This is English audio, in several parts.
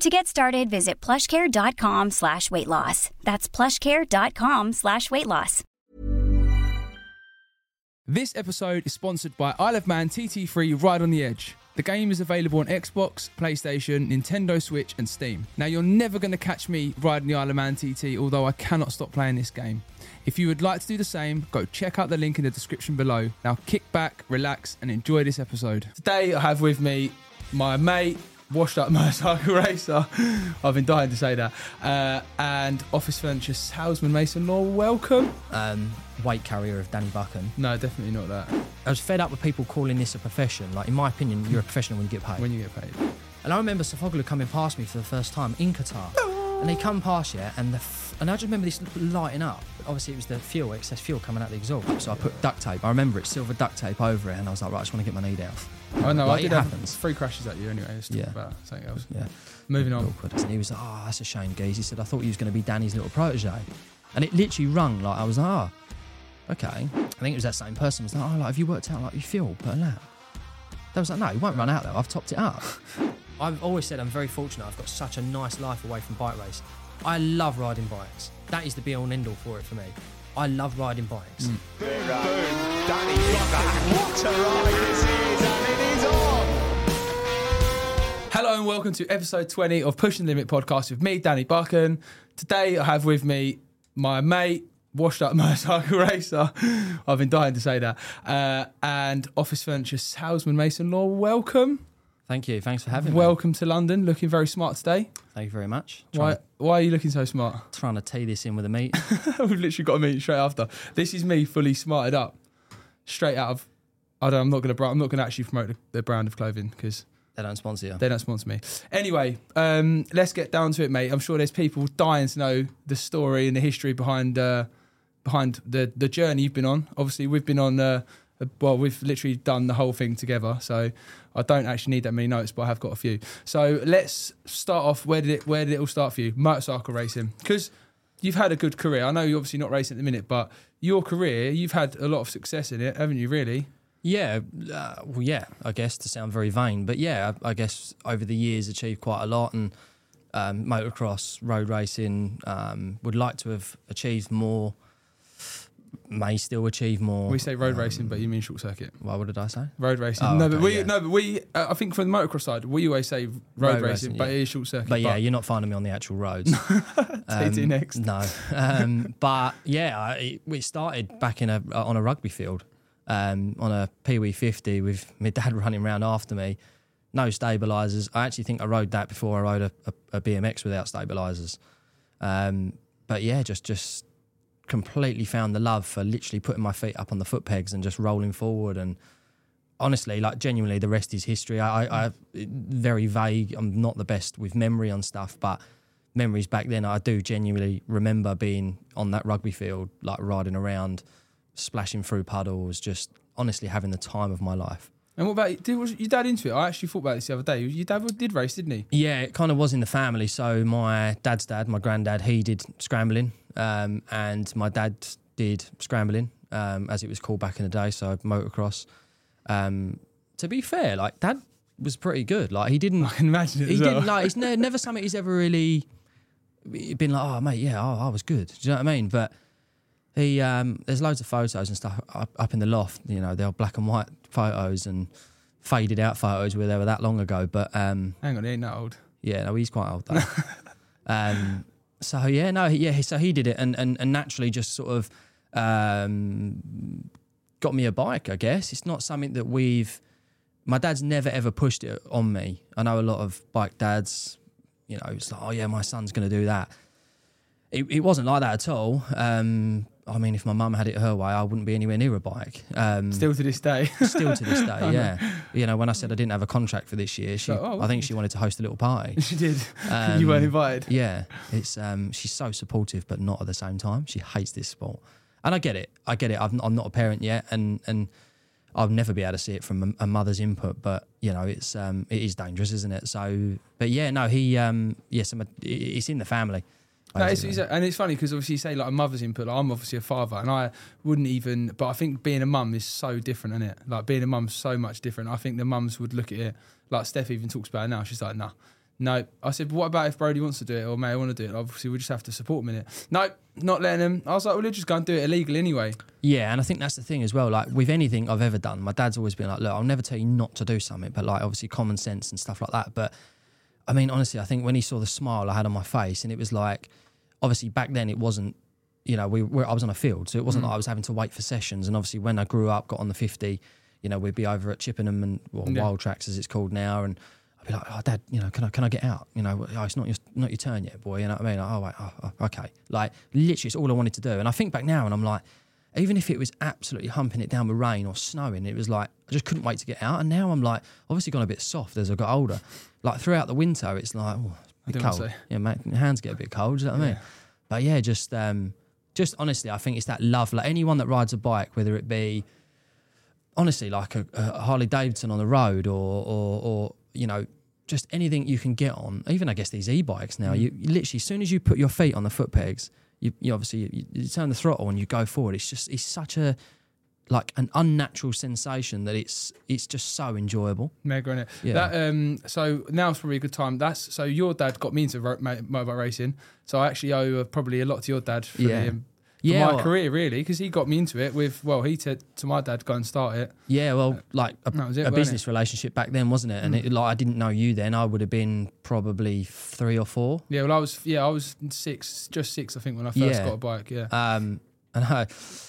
To get started, visit plushcare.com slash weight loss. That's plushcare.com slash weight loss. This episode is sponsored by Isle of Man TT3 Ride on the Edge. The game is available on Xbox, PlayStation, Nintendo Switch, and Steam. Now, you're never going to catch me riding the Isle of Man TT, although I cannot stop playing this game. If you would like to do the same, go check out the link in the description below. Now, kick back, relax, and enjoy this episode. Today, I have with me my mate, washed up motorcycle racer. I've been dying to say that. Uh, and office furniture salesman Mason Law. Welcome. um, weight carrier of Danny Buchan. No, definitely not that. I was fed up with people calling this a profession. Like, in my opinion, you're a professional when you get paid. When you get paid. and I remember Sofuoglu coming past me for the first time in Qatar. and they come past, yeah, and the and I just remember this lighting up. Obviously, it was the fuel, excess fuel coming out the exhaust. So I put duct tape. I remember it, silver duct tape over it, and I was like, right, I just want to get my knee down. Oh, I know. Like, I did it happens. three crashes at you anyway. Talk Yeah. about something else. Yeah. Moving on. Awkward. And he was like, oh, that's a shame, Geese. He said, I thought you was going to be Danny's little protege. And it literally rung like I was like, oh, okay. I think it was that same person. was like, oh, like, have you worked out like your fuel per lap? They was like, no, you won't run out though. I've topped it up. I've always said I'm very fortunate. I've got such a nice life away from bike race. I love riding bikes. That is the be all and end all for it for me. I love riding bikes. Hello and welcome to episode 20 of Pushing the Limit podcast with me, Danny Buchan. Today I have with me my mate, washed up motorcycle racer. I've been dying to say that. Uh, and office furniture salesman Mason Law. Welcome. Thank you. Thanks for having me. Welcome to London. Looking very smart today. Thank you very much. Why, Trying, why are you looking so smart? trying to tee this in with a meet. We've literally got a meet straight after. This is me fully smarted up, straight out of. I don't. I'm not gonna. I'm not gonna actually promote the, the brand of clothing because they don't sponsor you. They don't sponsor me. Anyway, um, let's get down to it, mate. I'm sure there's people dying to know the story and the history behind uh, behind the the journey you've been on. Obviously, we've been on. Uh, well, we've literally done the whole thing together, so I don't actually need that many notes, but I have got a few. So let's start off. Where did it Where did it all start for you? Motorcycle racing, because you've had a good career. I know you're obviously not racing at the minute, but your career, you've had a lot of success in it, haven't you? Really? Yeah, uh, well, yeah. I guess to sound very vain, but yeah, I, I guess over the years achieved quite a lot, and um, motocross, road racing, um, would like to have achieved more. May still achieve more. We say road Um, racing, but you mean short circuit. Well, what did I say? Road racing. Oh, no, okay, but we yeah. no, but we. Uh, I think from the motocross side, we always say road, Road racing, but yeah. it is short circuit. But yeah, you're not finding me on the actual roads. TT next. No, um, but yeah, I, it, we started back in a on a rugby field, um, on a Pee Wee 50 with my dad running around after me. No stabilizers. I actually think I rode that before I rode a, a, a BMX without stabilizers. Um, but yeah, just just completely found the love for literally putting my feet up on the foot pegs and just rolling forward and honestly like genuinely the rest is history I, I, very vague i'm not the best with memory on stuff but memories back then i do genuinely remember being on that rugby field like riding around splashing through puddles just honestly having the time of my life And what about did was your dad into it? I actually thought about this the other day. Your dad did race, didn't he? Yeah, it kind of was in the family. So my dad's dad, my granddad, he did scrambling, um, and my dad did scrambling, um, as it was called back in the day. So motocross. Um, to be fair, like dad was pretty good. Like he didn't. I can imagine it. he well. didn't like. It's ne- never something he's ever really been like. Oh mate, yeah, oh, I was good. Do you know what I mean? But he um, there's loads of photos and stuff up, up in the loft. You know, they're black and white photos and faded out photos where they were that long ago. But um, Hang on, he ain't that old. yeah, no, he's quite old though. um, so yeah, no, yeah, so he did it, and and, and naturally just sort of um, got me a bike. I guess it's not something that we've. My dad's never ever pushed it on me. I know a lot of bike dads. You know, it's like, oh yeah, my son's going to do that. It, it wasn't like that at all. Um, I mean, if my mum had it her way, I wouldn't be anywhere near a bike. Um, Still to this day. still to this day, yeah. You know, when I said I didn't have a contract for this year, she, So, oh, I think she wanted to host a little party. she did. Um, you weren't invited. Yeah, it's um, she's so supportive, but not at the same time. She hates this sport, and I get it. I get it. I've, I'm not a parent yet, and and I'll never be able to see it from a, a mother's input. But you know, it's um, it is dangerous, isn't it? So, but yeah, no, he um, yes, I'm a, it's in the family. No, it's, basically. it's, and it's funny because obviously you say like a mother's input. Like I'm obviously a father, and I wouldn't even. But I think being a mum is so different, isn't it? Like being a mum's so much different. I think the mums would look at it like Steph even talks about it now. She's like, nah, no. I said, but what about if Brody wants to do it or May want to do it? Obviously, we just have to support him in it. No, not letting him. I was like, well, let's just go and do it illegal anyway. Yeah, and I think that's the thing as well. Like with anything I've ever done, my dad's always been like, "Look, I'll never tell you not to do something," but like obviously common sense and stuff like that. But I mean, honestly, I think when he saw the smile I had on my face, and it was like, obviously back then it wasn't, you know, we were, I was on a field, so it wasn't mm. like I was having to wait for sessions. And obviously when I grew up, got on the fifty, you know, we'd be over at Chippenham and well, Yeah. Wild Tracks as it's called now, and. I'd be like, oh, Dad, you know, can I can I get out? You know, oh, it's not your not your turn yet, boy. You know what I mean? Like, oh, wait, oh, oh, okay. Like, literally, it's all I wanted to do. And I think back now, and I'm like, even if it was absolutely humping it down with rain or snowing, it was like I just couldn't wait to get out. And now I'm like, obviously gone a bit soft as I got older. Like throughout the winter, it's like, oh, don't cold. say. Yeah, mate, hands get a bit cold. Do you know what I mean? But yeah, just um, just honestly, I think it's that love. Like anyone that rides a bike, whether it be honestly like a, a Harley Davidson on the road or, or or you know just anything you can get on. Even I guess these e-bikes now. You, you literally as soon as you put your feet on the foot pegs, you, you obviously you, you turn the throttle and you go forward. It's just it's such a like an unnatural sensation that it's it's just so enjoyable. Mega in it. Yeah. That um. So now's probably a good time. That's so your dad got me into ro- mo- motorbike racing. So I actually owe uh, probably a lot to your dad for, Yeah. the, um, for Yeah, my well- career really because he got me into it with well he said to my dad go and start it. Yeah, well, like a, it, a business it? relationship back then, wasn't it? And it, like I didn't know you then. I would have been probably three or four. Yeah. Well, I was yeah I was six, just six I think when I first Yeah. got a bike. Yeah. Um, and I,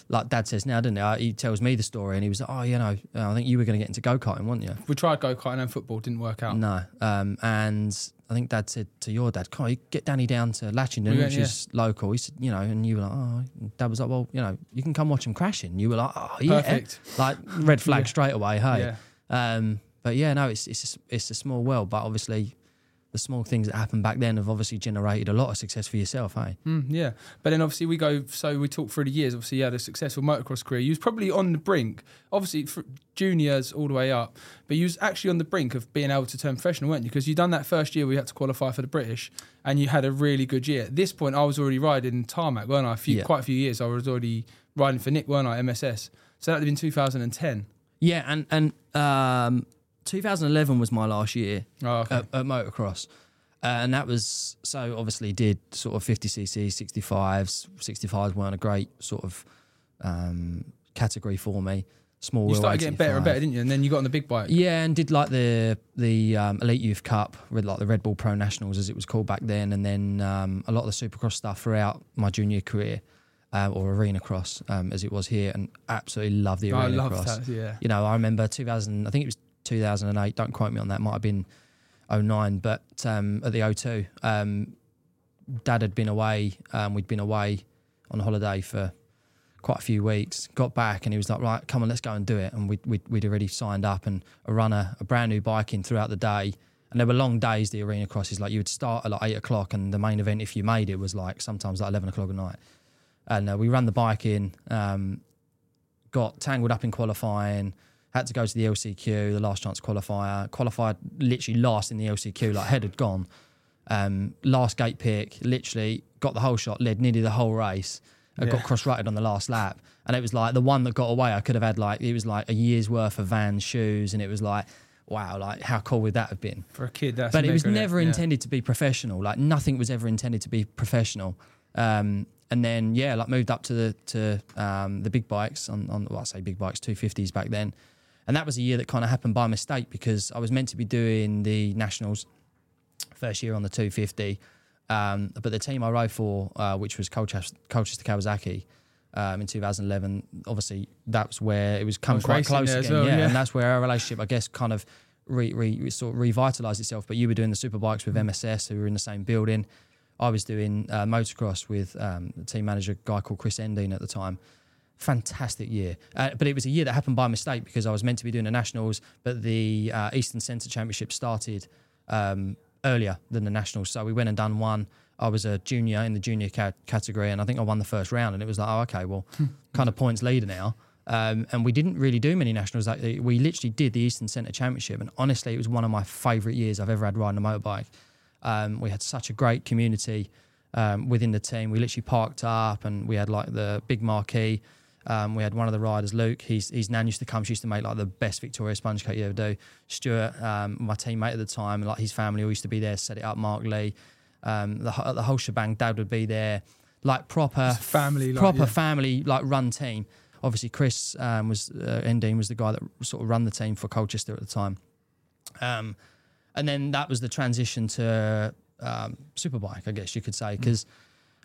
like Dad says now, doesn't he? He tells me the story, and he was like, "Oh, you know, I think you were going to get into go karting, weren't you?" we tried go karting and football, didn't work out. No. Um, and I think Dad said to your dad, "Come on, you get Danny down to Latchingdon, We which is local." He said, "You know," and you were like, "Oh." Dad was like, "Well, you know, you can come watch him crashing." You were like, "Oh, yeah." Perfect. Like red flag Yeah. straight away. Hey. Yeah. Um, but yeah, no, it's it's a, it's a small world, but obviously. The small things that happened back then have obviously generated a lot of success for yourself, hey? Mm, yeah, but then obviously we go. So we talk through the years. Obviously, you had a successful motocross career. You was probably on the brink, obviously juniors all the way up, but you was actually on the brink of being able to turn professional, weren't you? Because you done that first year where you had to qualify for the British, and you had a really good year. At this point, I was already riding tarmac, weren't I? A few, Yeah. quite a few years. I was already riding for Nick, weren't I? MSS. So that would have been 2010. Yeah, and and um, 2011 was my last year Oh, okay. at, at motocross, uh, and that was so obviously did sort of 50cc, 65s. 65s weren't a great sort of um, category for me. Small you started getting better and better, didn't you? And then you got on the big bike. Yeah, and did like the the um, Elite Youth Cup with like the Red Bull Pro Nationals as it was called back then, and then um, a lot of the Supercross stuff throughout my junior career, um, or Arena Cross um, as it was here, and absolutely love the I Arena Cross. that. Yeah. You know, I remember 2000. I think it was 2008. Don't quote me on that. Might have been 09, but um, at the O2, um, Dad had been away. Um, we'd been away on holiday for quite a few weeks. Got back and he was like, "Right, come on, let's go and do it." And we'd we'd, we'd already signed up and a runner, a brand new bike in throughout the day. And there were long days. The arena crosses, like you would start at like eight o'clock, and the main event, if you made it, was like sometimes like eleven o'clock at night. And uh, we ran the bike in. Um, got tangled up in qualifying. Had to go to the LCQ, the last chance qualifier. Qualified literally last in the LCQ, like head had gone. Um, last gate pick, literally got the whole shot, led nearly the whole race. I got cross-rutted on the last lap, and it was like the one that got away. I could have had like it was like a year's worth of Vans shoes, and it was like, wow, like how cool would that have been? For a kid, that's but it was never Yeah. intended to be professional. Like nothing was ever intended to be professional. Um, and then yeah, like moved up to the to um, the big bikes on on well, I say big bikes, two fifties back then, and that was a year that kind of happened by mistake because I was meant to be doing the nationals first year on the two fifty, um, but the team I rode for, uh, which was Colchester, Colchester Kawasaki. Um, in 2011, obviously that's where it was come was quite close again, well, yeah, yeah. and that's where our relationship, I guess, kind of re, re, sort of revitalized itself. But you were doing the superbikes with MSS, who were in the same building. I was doing uh, motocross with um, the team manager, a guy called Chris Endine at the time. Fantastic year, uh, but it was a year that happened by mistake because I was meant to be doing the nationals, but the uh, Eastern Centre Championship started um, earlier than the nationals, so we went and done one. I was a junior in the junior ca- category, and I think I won the first round. And it was like, oh, okay, well, kind of points leader now. Um, and we didn't really do many nationals. Like, we literally did the Eastern Centre Championship, and honestly, it was one of my favourite years I've ever had riding a motorbike. Um, we had such a great community um, within the team. We literally parked up, and we had like the big marquee. Um, we had one of the riders, Luke. He's his nan used to come. She used to make like the best Victoria sponge cake you ever do. Stuart, um, my teammate at the time, like his family all used to be there, set it up. Mark Lee, um, the the whole shebang. Dad would be there, like proper family, like, proper yeah. family like run team. Obviously, Chris um, was uh, Endine was the guy that sort of run the team for Colchester at the time. Um, and then that was the transition to um, superbike, I guess you could say, Mm.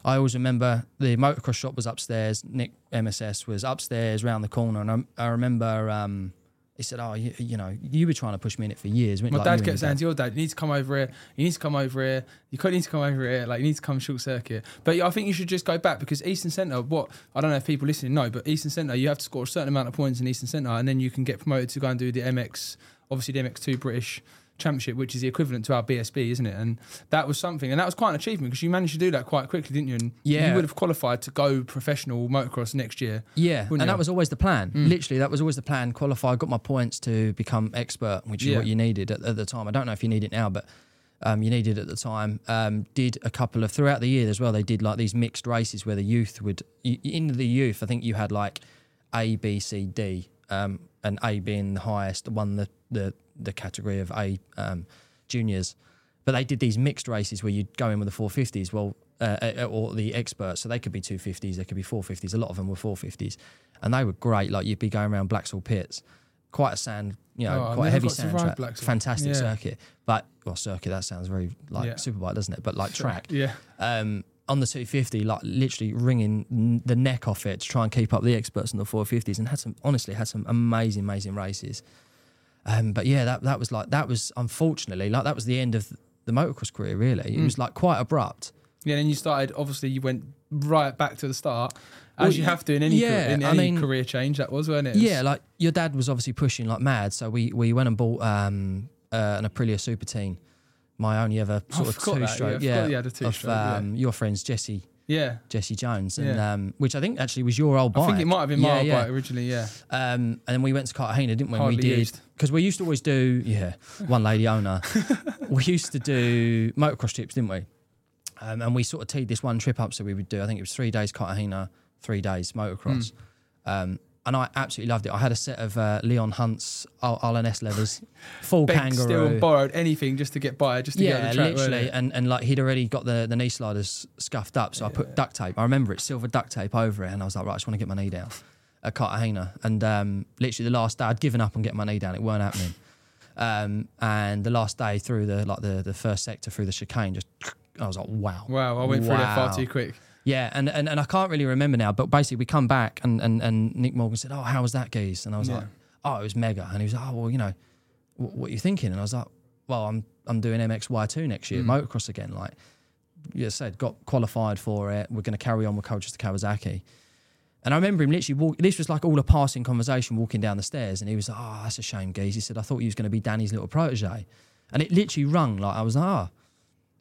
I always remember the motocross shop was upstairs. Nick MSS was upstairs, round the corner, and I, I remember um, he said, "Oh, you, you know, you were trying to push me in it for years." My Like, dad kept saying to your dad, "You need to come over here. You need to come over here. You could need to come over here. Like you need to come short circuit." But I think you should just go back because Eastern Centre. What I don't know if people listening know, but Eastern Centre, you have to score a certain amount of points in Eastern Centre, and then you can get promoted to go and do the MX, obviously the MX2 British Championship, which is the equivalent to our BSB, isn't it? And that was something, and that was quite an achievement because you managed to do that quite quickly, didn't you? And Yeah. you would have qualified to go professional motocross next year. Yeah, and that was always the plan. Mm. Literally, that was always the plan. Qualify, got my points to become expert, which is Yeah. what you needed at, at the time. I don't know if you need it now, but um, you needed it at the time. Um, did a couple of throughout the year as well. They did like these mixed races where the youth would in the youth. I think you had like A, B, C, D, um, and A being the highest, won the the the category of A um, juniors. But they did these mixed races where you'd go in with the 450s, well, uh, uh, or the experts. So they could be 250s, they could be 450s. A lot of them were 450s, and they were great. Like you'd be going around Blaxhall pits, quite a sand, you know, Oh, quite a heavy sand track, fantastic Yeah. circuit. But well, circuit that sounds very like Yeah. superbike, doesn't it? But like track Yeah. um, on the 250, like literally wringing the neck off it to try and keep up the experts on the 450s, and had some honestly had some amazing, amazing races. Um, but yeah, that that was like that was unfortunately like that was the end of the motocross career. Really, it Mm. was like quite abrupt. Yeah, then you started. Obviously, you went right back to the start, Well, as you have to in any yeah, ca- in I mean- career change. That was, weren't it? Yeah, like your dad was obviously pushing like mad, so we we went and bought um, uh, an Aprilia Super Teen, my only ever I sort of that, yeah, I two stroke. had a two-stroke, of yeah. um, your friends Jesse yeah. Jesse Jones, and Yeah. um, which I think actually was your old bike. I think it might have been my bike originally. Yeah, Um, and then we went to Cartagena, didn't we? We did used. because we used to always do yeah one lady owner. we used to do motocross trips, didn't we? Um, and we sort of teed this one trip up, so we would do. I think it was three days Cartagena, three days motocross. Hmm. Um, and I absolutely loved it. I had a set of uh, Leon Hunt's RNS levers, full begged, kangaroo. still borrowed anything just to get by, just to get Yeah, on the track. literally, it? and and like he'd already got the the knee sliders scuffed up, so I put duct tape. I remember it, silver duct tape over it, and I was like, right, I just want to get my knee down at Cartagena. And um, literally the last day, I'd given up on getting my knee down; it weren't happening. Um, and the last day through the like the the first sector through the chicane, just I was like, wow, Wow, I went through that far too quick. Yeah, and, and and I can't really remember now, but basically we come back and and, and Nick Morgan said, "Oh, how was that, geese?" And I was Yeah. like, "Oh, it was mega." And he was like, "Oh, well, you know, what, what are you thinking?" And I was like, "Well, I'm I'm doing MXY2 next year, Mm. motocross again." Like you said, got qualified for it. We're going to carry on with Colchester Kawasaki. And I remember him literally walk. This was like all a passing conversation, walking down the stairs, and he was like, "Oh, that's a shame, geese." He said, "I thought he was going to be Danny's little protege," and it literally rung like I was like, "Ah,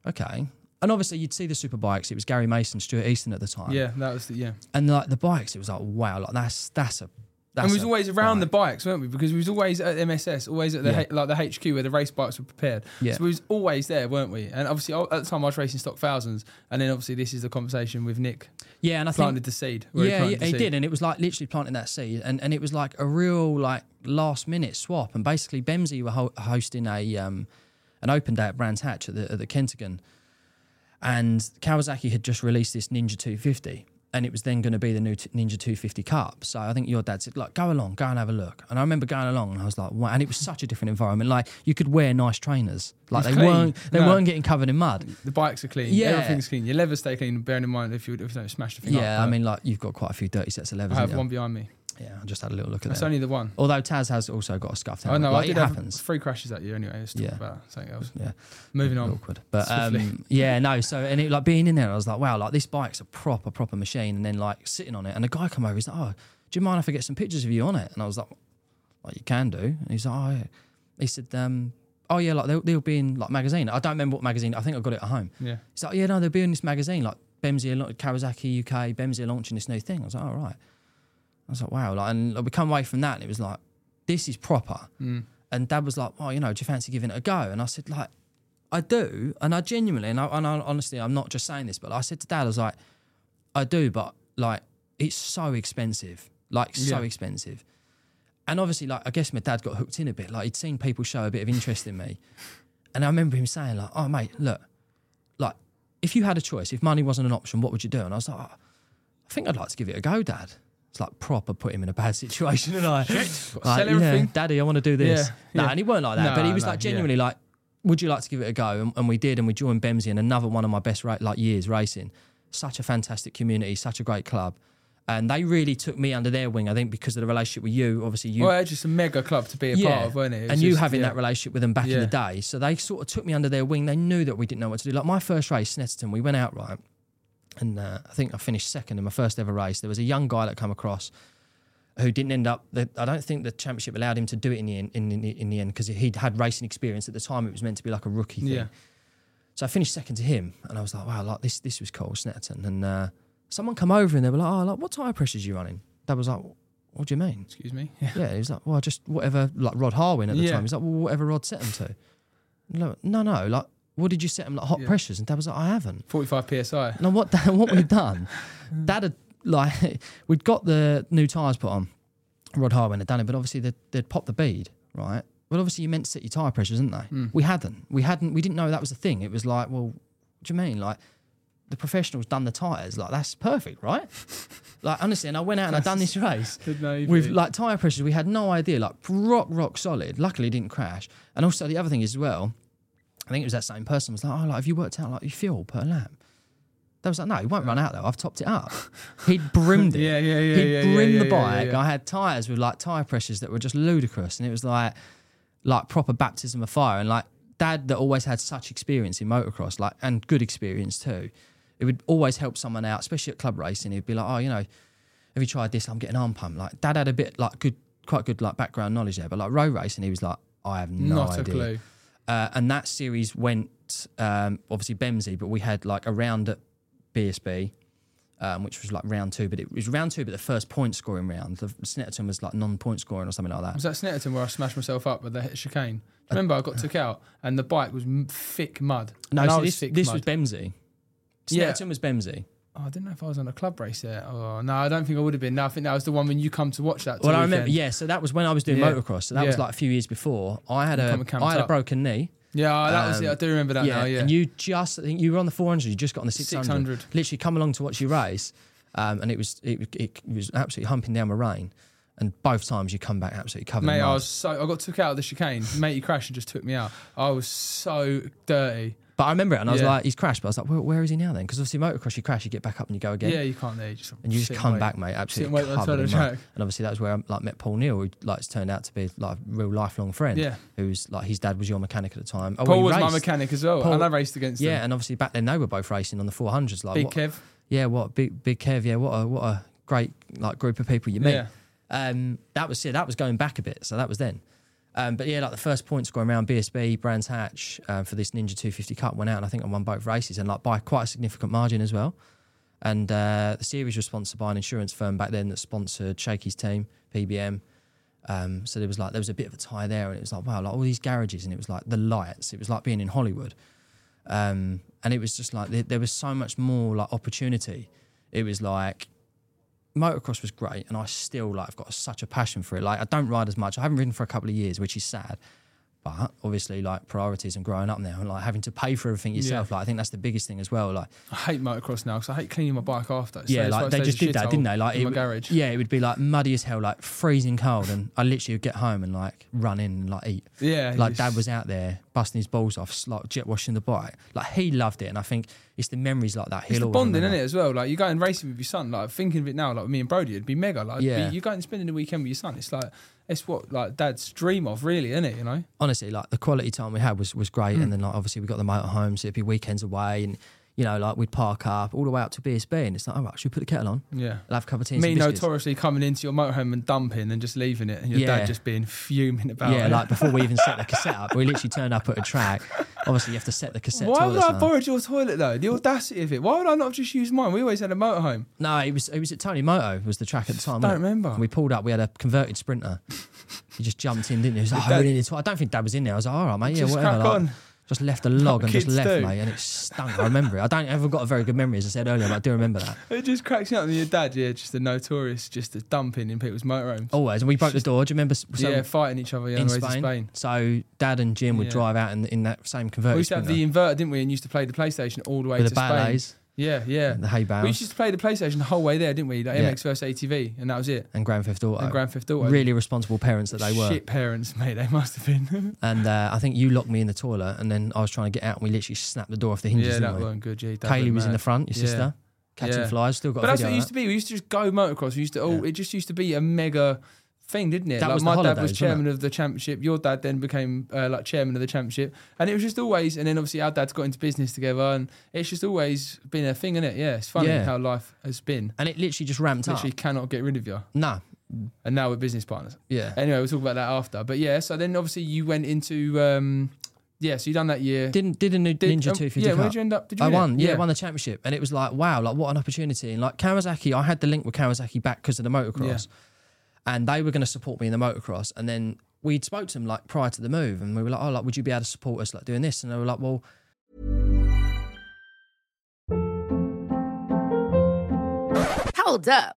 okay." And obviously, you'd see the super bikes. It was Gary Mason, Stuart Easton at the time. Yeah, that was the, yeah. And like the bikes, it was like wow, like that's that's a. That's and we was always around the bikes, weren't we? Because we was always at MSS, always at the Yeah. Like the HQ where the race bikes were prepared. Yeah. So we was always there, weren't we? And obviously at the time I was racing stock thousands, and then obviously this is the conversation with Nick Yeah, and I planted think the seed. yeah, he, the he did, and it was like literally planting that seed, and, and it was like a real like last minute swap, and basically Bemsee were ho- hosting a um an open day at Brands Hatch at the at the Kentagon, and Kawasaki had just released this Ninja 250, and it was then going to be the new t- Ninja 250 Cup. So I think your dad said, like, go along, go and have a look. And I remember going along, and I was like, wow. And it was such a different environment. Like you could wear nice trainers, like It's they clean. weren't they No. weren't getting covered in mud. The bikes are clean. Yeah. Everything's clean. Your levers stay clean. Bearing in mind if you, if you don't smash the thing up. Yeah, I mean, like you've got quite a few dirty sets of levers. I have one behind me. Yeah, I just had a little look at That's that. only the one. Although Taz has also got a scuffed I helmet. know. like, I did it happens. three crashes at you anyway. Let's talk Yeah. about something else. Yeah. Moving on. Awkward. But um, yeah, no. So and it like being in there, I was like, wow, like this bike's a proper, proper machine. And then like sitting on it, and a guy come over, he's like, oh, do you mind if I get some pictures of you on it? And I was like, like you can do. And he's like, oh, yeah. he said, um, oh yeah, like they'll, they'll be in like magazine. I don't remember what magazine. I think I got it at home. Yeah. He's like, yeah, no, they'll be in this magazine, like Bemsee, are- Kawasaki UK, Bemsee are launching this new thing. I was like, all right. I was like, wow. Like, and like, we come away from that, and it was like, this is proper. Mm. And Dad was like, well, you know, do you fancy giving it a go? And I said, like, I do, and I genuinely, and I, and I honestly, I'm not just saying this, but I said to Dad, I was like, I do, but like, it's so expensive, like so Yeah. expensive. And obviously, like, I guess my dad got hooked in a bit. Like, he'd seen people show a bit of interest in me, and I remember him saying, like, oh mate, look, like, if you had a choice, if money wasn't an option, what would you do? And I was like, oh, I think I'd like to give it a go, Dad. It's like proper put him in a bad situation, and I, like, sell yeah, everything. Daddy, I want to do this. Yeah, No, yeah. and he weren't like that, but he was no, like yeah. genuinely like, would you like to give it a go? And, and we did, and we joined Bemsee in another one of my best ra- like years racing. Such a fantastic community, such a great club, and they really took me under their wing. I think because of the relationship with you, obviously you. well, it's just a mega club to be a part of, weren't it? It and you just- having yeah. that relationship with them back in the day. So they sort of took me under their wing. They knew that we didn't know what to do. Like my first race, Snetterton, we went out right, and uh, I think I finished second in my first ever race. There was a young guy that come across who didn't end up. The, I don't think the championship allowed him to do it in the end. In, in, in the end, because he'd had racing experience at the time. It was meant to be like a rookie thing. Yeah. So I finished second to him, and I was like, wow, like this this was cool, Snetterton. And uh, someone come over and they were like, oh, like what tyre pressures you running? Dad was like, what do you mean? Excuse me. Yeah. Yeah, he was like, well, just whatever, like Rod Harwin at the Yeah. time. He's like, well, whatever Rod set him to. No, no, no, like, what did you set him, like hot Yeah. pressures? And Dad was like, I haven't. 45 psi. No, what what we'd done, Dad had, like, we'd got the new tyres put on. Rod Harwin had done it, but obviously they'd, they'd popped the bead, right? Well, obviously you meant to set your tyre pressures, didn't they? Hmm. We hadn't. We hadn't, we didn't know that was a thing. It was like, well, what do you mean? Like, the professionals done the tyres, like, that's perfect, right? like, honestly, and I went out and I done this race Didn't know you'd with like tire pressures, we had no idea. Like rock, rock solid. Luckily, it didn't crash. And also the other thing is as well, I think it was that same person was like, "Oh, like have you worked out like your fuel per lap?" That was like, "No, it won't run out though. I've topped it up." He'd brimmed it. Yeah, yeah, yeah, He'd yeah, brimmed yeah, the yeah, bike. yeah. I had tires with like tire pressures that were just ludicrous, and it was like, like proper baptism of fire. And like dad that always had such experience in motocross, like and good experience too. It would always help someone out, especially at club racing. He'd be like, "Oh, you know, have you tried this? I'm getting arm pump." Like dad had a bit like good, quite good like background knowledge there, but like road racing, he was like, "I have no Not idea." a clue. Uh, and that series went um, obviously Bemsee, but we had like a round at BSB, um, which was like round two, but it was round two, but the first point scoring round. The Snetterton was like non-point scoring or something like that. Was that Snetterton where I smashed myself up with the hit chicane? Remember, I got took out and the bike was m- thick mud. No, so was this, this was Bemsee. Yeah. Snetterton was Bemsee. Oh, I didn't know if I was on a club race there. Oh no, I don't think I would have been. No, I think that was the one when you come to watch that. Well, I remember, yeah. So that was when I was doing Yeah. motocross. So that was like a few years before. I had a I had a broken knee. Yeah, oh, that was Um, it. I do remember that now. Yeah, And you just, I think you were on the 400, you just got on the 600. 600. Literally come along to watch you race. Um, and it was it, it was absolutely humping down the rain. And both times you come back absolutely covered Mate, I was so I got took out of the chicane. Mate, you crashed and just took me out. I was so dirty. But I remember it and I was Yeah. like, he's crashed. But I was like, where, where is he now then? Because obviously motocross, you crash, you get back up and you go again. Yeah, you can't there. You just And you just sit come wait. back, mate, Sit and absolutely wait on covered side in mud. track. And obviously that was where I like met Paul Neal, who like turned out to be like a real lifelong friend. Yeah. Who's like his dad was your mechanic at the time. Oh, Paul well, was my raced. mechanic as well, Paul- and I raced against Yeah, him. and obviously back then they were both racing on the 400s. Like Big what, Kev. Yeah, what big big Kev. Yeah, what a what a great like group of people you meet. Yeah. Um, that was yeah, that was going back a bit. So that was then. Um, but yeah, like the first point scoring round BSB Brands Hatch uh, for this Ninja 250 Cup went out, and I think I won both races, and like by quite a significant margin as well. And uh, the series was sponsored by an insurance firm back then that sponsored Shaky's team, PBM. Um, so there was like there was a bit of a tie there, and it was like wow, like all these garages, and it was like the lights. It was like being in Hollywood, um, and it was just like there, there was so much more like opportunity. It was like motocross was great, and I still like I've got such a passion for it. Like I don't ride as much. I haven't ridden for a couple of years, which is sad. But obviously, like priorities and growing up now, and like having to pay for everything yourself, like I think that's the biggest thing as well. Like, I hate motocross now because I hate cleaning my bike after. So yeah, like they just did that, didn't they? Like in it, my garage. Yeah, it would be like muddy as hell, like freezing cold, and I literally would get home and like run in and like eat. Yeah, like dad was out there busting his balls off, like jet washing the bike. Like he loved it, and I think it's the memories like that. It's the bonding, in it, as well? Like you going racing with your son. Like thinking of it now, like me and Brody, it'd be mega. Like Yeah. you going spending the weekend with your son. It's like it's what like dad's dream of, really, isn't it? You know. honestly, like the quality time we had was was great. Hmm. And then like obviously we got the motorhome, so it'd be weekends away, and you know like we'd park up all the way out to BSB, and it's like, all right, should we put the kettle on? Yeah. I'll have a cup of tea. Me notoriously coming into your motorhome and dumping and just leaving it, and your Yeah. dad just being fuming about Yeah, it. Yeah, like before we even set the cassette up, we literally turned up at a track. Obviously, you have to set the cassette. Why would I up. borrowed your toilet though? The audacity of it. Why would I not have just use mine? We always had a motorhome. No, it was it was at Tony Moto was the track at the time. I don't remember. And we pulled up. We had a converted Sprinter. He just jumped in, didn't he? He was like, oh, Dad- we really need to-" I don't think Dad was in there. I was like, all right, mate, yeah, Just whatever. crack like, on. Just left a log and just left, do. mate, and it stunk. I remember it. I don't ever got a very good memory, as I said earlier, but I do remember that. It just cracks me up. And your dad, yeah, just a notorious, just a dumping in people's motorhomes. Always. And we broke the door. Do you remember? So yeah, fighting each other yeah, in Spain. Spain. So Dad and Jim would Yeah. drive out in, in that same converted We used to have the inverter, didn't we? And used to play the PlayStation all the way with to the Spain. Yeah, yeah. the hay bales, We used to play the PlayStation the whole way there, didn't we? Like Yeah. MX vs ATV, and that was it. and Grand Theft Auto. And Grand Theft Auto. Really responsible parents that they were. Shit parents, mate. They must have been. And uh, I think you locked me in the toilet, and then I was trying to get out, and we literally snapped the door off the hinges. yeah, didn't that we? weren't good. Yeah, Dad Kaylee was in mad. the front, your Yeah. sister, catching Yeah. flies. Still got But a that's video what it of used to be. We used to just go motocross. We used to. Oh, Yeah. it just used to be a mega thing, didn't it? That like was my dad holidays, was wasn't chairman of the championship. Your dad then became uh, like chairman of the championship, and it was just always. And then obviously our dads got into business together, and it's just always been a thing, isn't it? Yeah, it's funny Yeah. how life has been. And it literally just ramped Literally up. cannot get rid of you, Nah, and now we're business partners. yeah. Anyway, we'll talk about that after. But yeah, so then obviously you went into. Um, yeah, so you done that year. Didn't did a new Did- Ninja um, 250 Yeah, where'd you end up? Did you I won, yeah, won the championship, and it was like, wow, like what an opportunity. And like Kawasaki, I had the link with Kawasaki back because of the motocross, and they were going to support me in the motocross. And then we'd spoke to them like prior to the move, and we were like, oh, like would you be able to support us like doing this? And they were like, well, Hold up.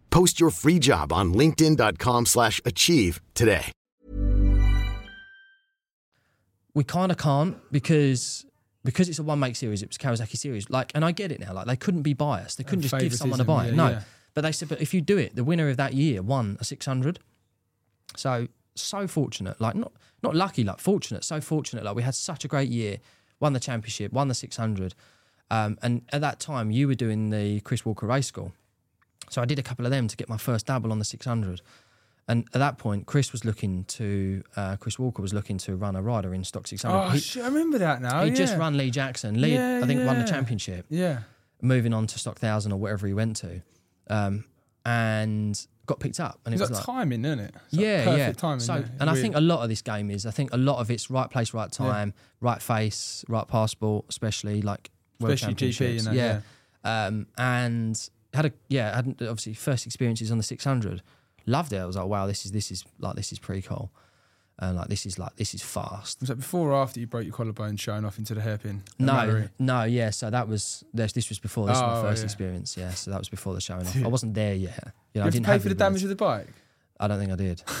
Post your free job on linkedin.com/achieve slash achieve today. we kind of can't because because it's a one make series. It was Kawasaki series. Like, and I get it now. Like, they couldn't be biased. They couldn't just give someone a favouritism, buy. yeah, no, yeah. but they said, but if you do it, the winner of that year won a six hundred. So so fortunate. Like not not lucky. Like fortunate. So fortunate. Like we had such a great year. Won the championship. Won the six hundred. Um, and at that time, you were doing the Chris Walker race school. So I did a couple of them to get my first dabble on the 600. And at that point, Chris was looking to, uh, Chris Walker was looking to run a rider in stock 600. Oh He- shit! I remember that now. he yeah. just run Lee Jackson. Lee, Yeah, I think, won the championship, Yeah. moving on to stock thousand or whatever he went to, um, and got picked up. And it It's was like like, timing, isn't it? It's like yeah, perfect yeah. timing. so, yeah. and I think a lot of this game is, I think a lot of it's right place, right time, right face, right passport, especially like world especially GP, you know. yeah. Um, and had a yeah, had obviously first experiences on the 600. Loved it. I was like, wow, this is this is like this is pretty cool. And like this is like this is fast. Was that before or after you broke your collarbone showing off into the hairpin? No, Mallory? no, yeah. So that was this. This was before. This was Oh, my first yeah. experience. Yeah, so that was before the showing off. I wasn't there yet. You know, You I didn't pay have for the damage of the bike. I don't think I did.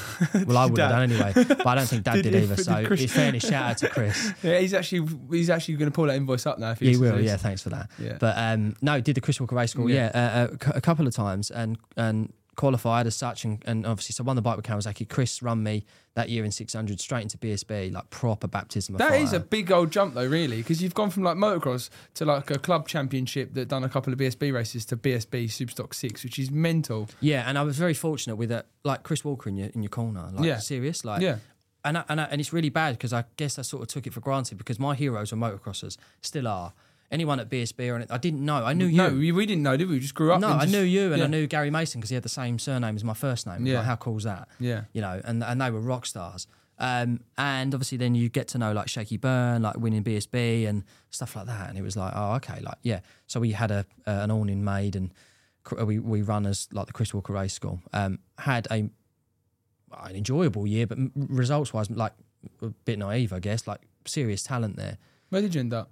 Well, I would have done anyway, but I don't think Dad Did did, either. did So, Chris- in fairness, shout out to Chris. Yeah, he's actually he's actually going to pull that invoice up now. If he He will, yeah. Thanks for that. Yeah. But um, no, did the Chris Walker Race School, Yeah. yeah, uh, a, a couple of times, and and qualified as such, and, and obviously so won the bike with Kawasaki. Chris run me that year in 600 straight into BSB, like proper baptism of That fire. is a big old jump though, really, because you've gone from like motocross to like a club championship that done a couple of BSB races to BSB Superstock Six, which is mental. Yeah, and I was very fortunate with it, like Chris Walker in your in your corner, like Yeah. serious, like Yeah. and I, and I, and it's really bad because I guess I sort of took it for granted because my heroes were motocrossers, still are. Anyone at BSB or any- I didn't know. I knew you. No, we, didn't know, did we? We just grew up. no, I just- knew you, and yeah. I knew Gary Mason because he had the same surname as my first name. Yeah. Like, how cool is that? Yeah. you know, and and they were rock stars. Um, and obviously, then you get to know like Shaky Byrne, like winning BSB and stuff like that. And it was like, oh, okay, like yeah. So we had a uh, an awning made, and cr- we we run as like the Chris Walker Race School. Um, had a an enjoyable year, but results wise, like a bit naive, I guess. Like serious talent there. Where did you end up?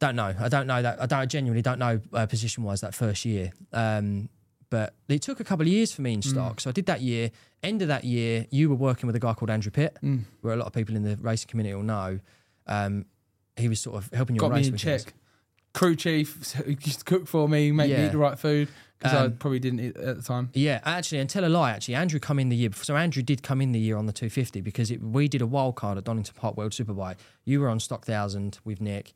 Don't know. I don't know that. I don't I genuinely don't know uh, position wise that first year. Um, but it took a couple of years for me in stock. So I did that year. End of that year, you were working with a guy called Andrew Pitt, where a lot of people in the racing community will know. Um, he was sort of helping you Got me race in weekends. check. Crew chief who used to cook for me, make me eat the right food because I Um, probably didn't eat at the time. Yeah, actually, and tell a lie. Actually, Andrew come in the year before. So Andrew did come in the year on the 250 because it, we did a wild card at Donington Park World Superbike. You were on stock thousand with Nick,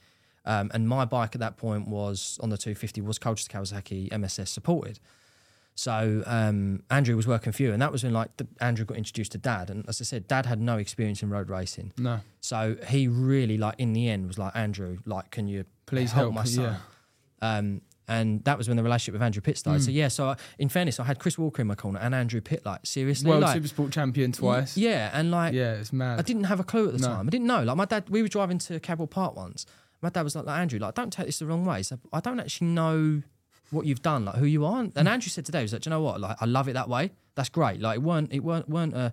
um, and my bike at that point was on the 250 was Colchester Kawasaki MSS supported. So um, Andrew was working for you, and that was when like the, Andrew got introduced to Dad, and as I said, Dad had no experience in road racing. No. So he really like in the end was like Andrew, like can you Please help, help, my son? Um, and that was when the relationship with Andrew Pitt started. Mm. So yeah, so I, in fairness, I had Chris Walker in my corner and Andrew Pitt. Like seriously, World like, Supersport champion twice. Yeah, and like Yeah, it's mad. I didn't have a clue at the No. time. I didn't know. Like my dad, we were driving to Cadwell Park once. My dad was like, like Andrew, like don't take this the wrong way. So I don't actually know what you've done, like who you are. Mm. And Andrew said today, he was like, Do you know what? Like I love it that way. That's great. Like it weren't it weren't weren't a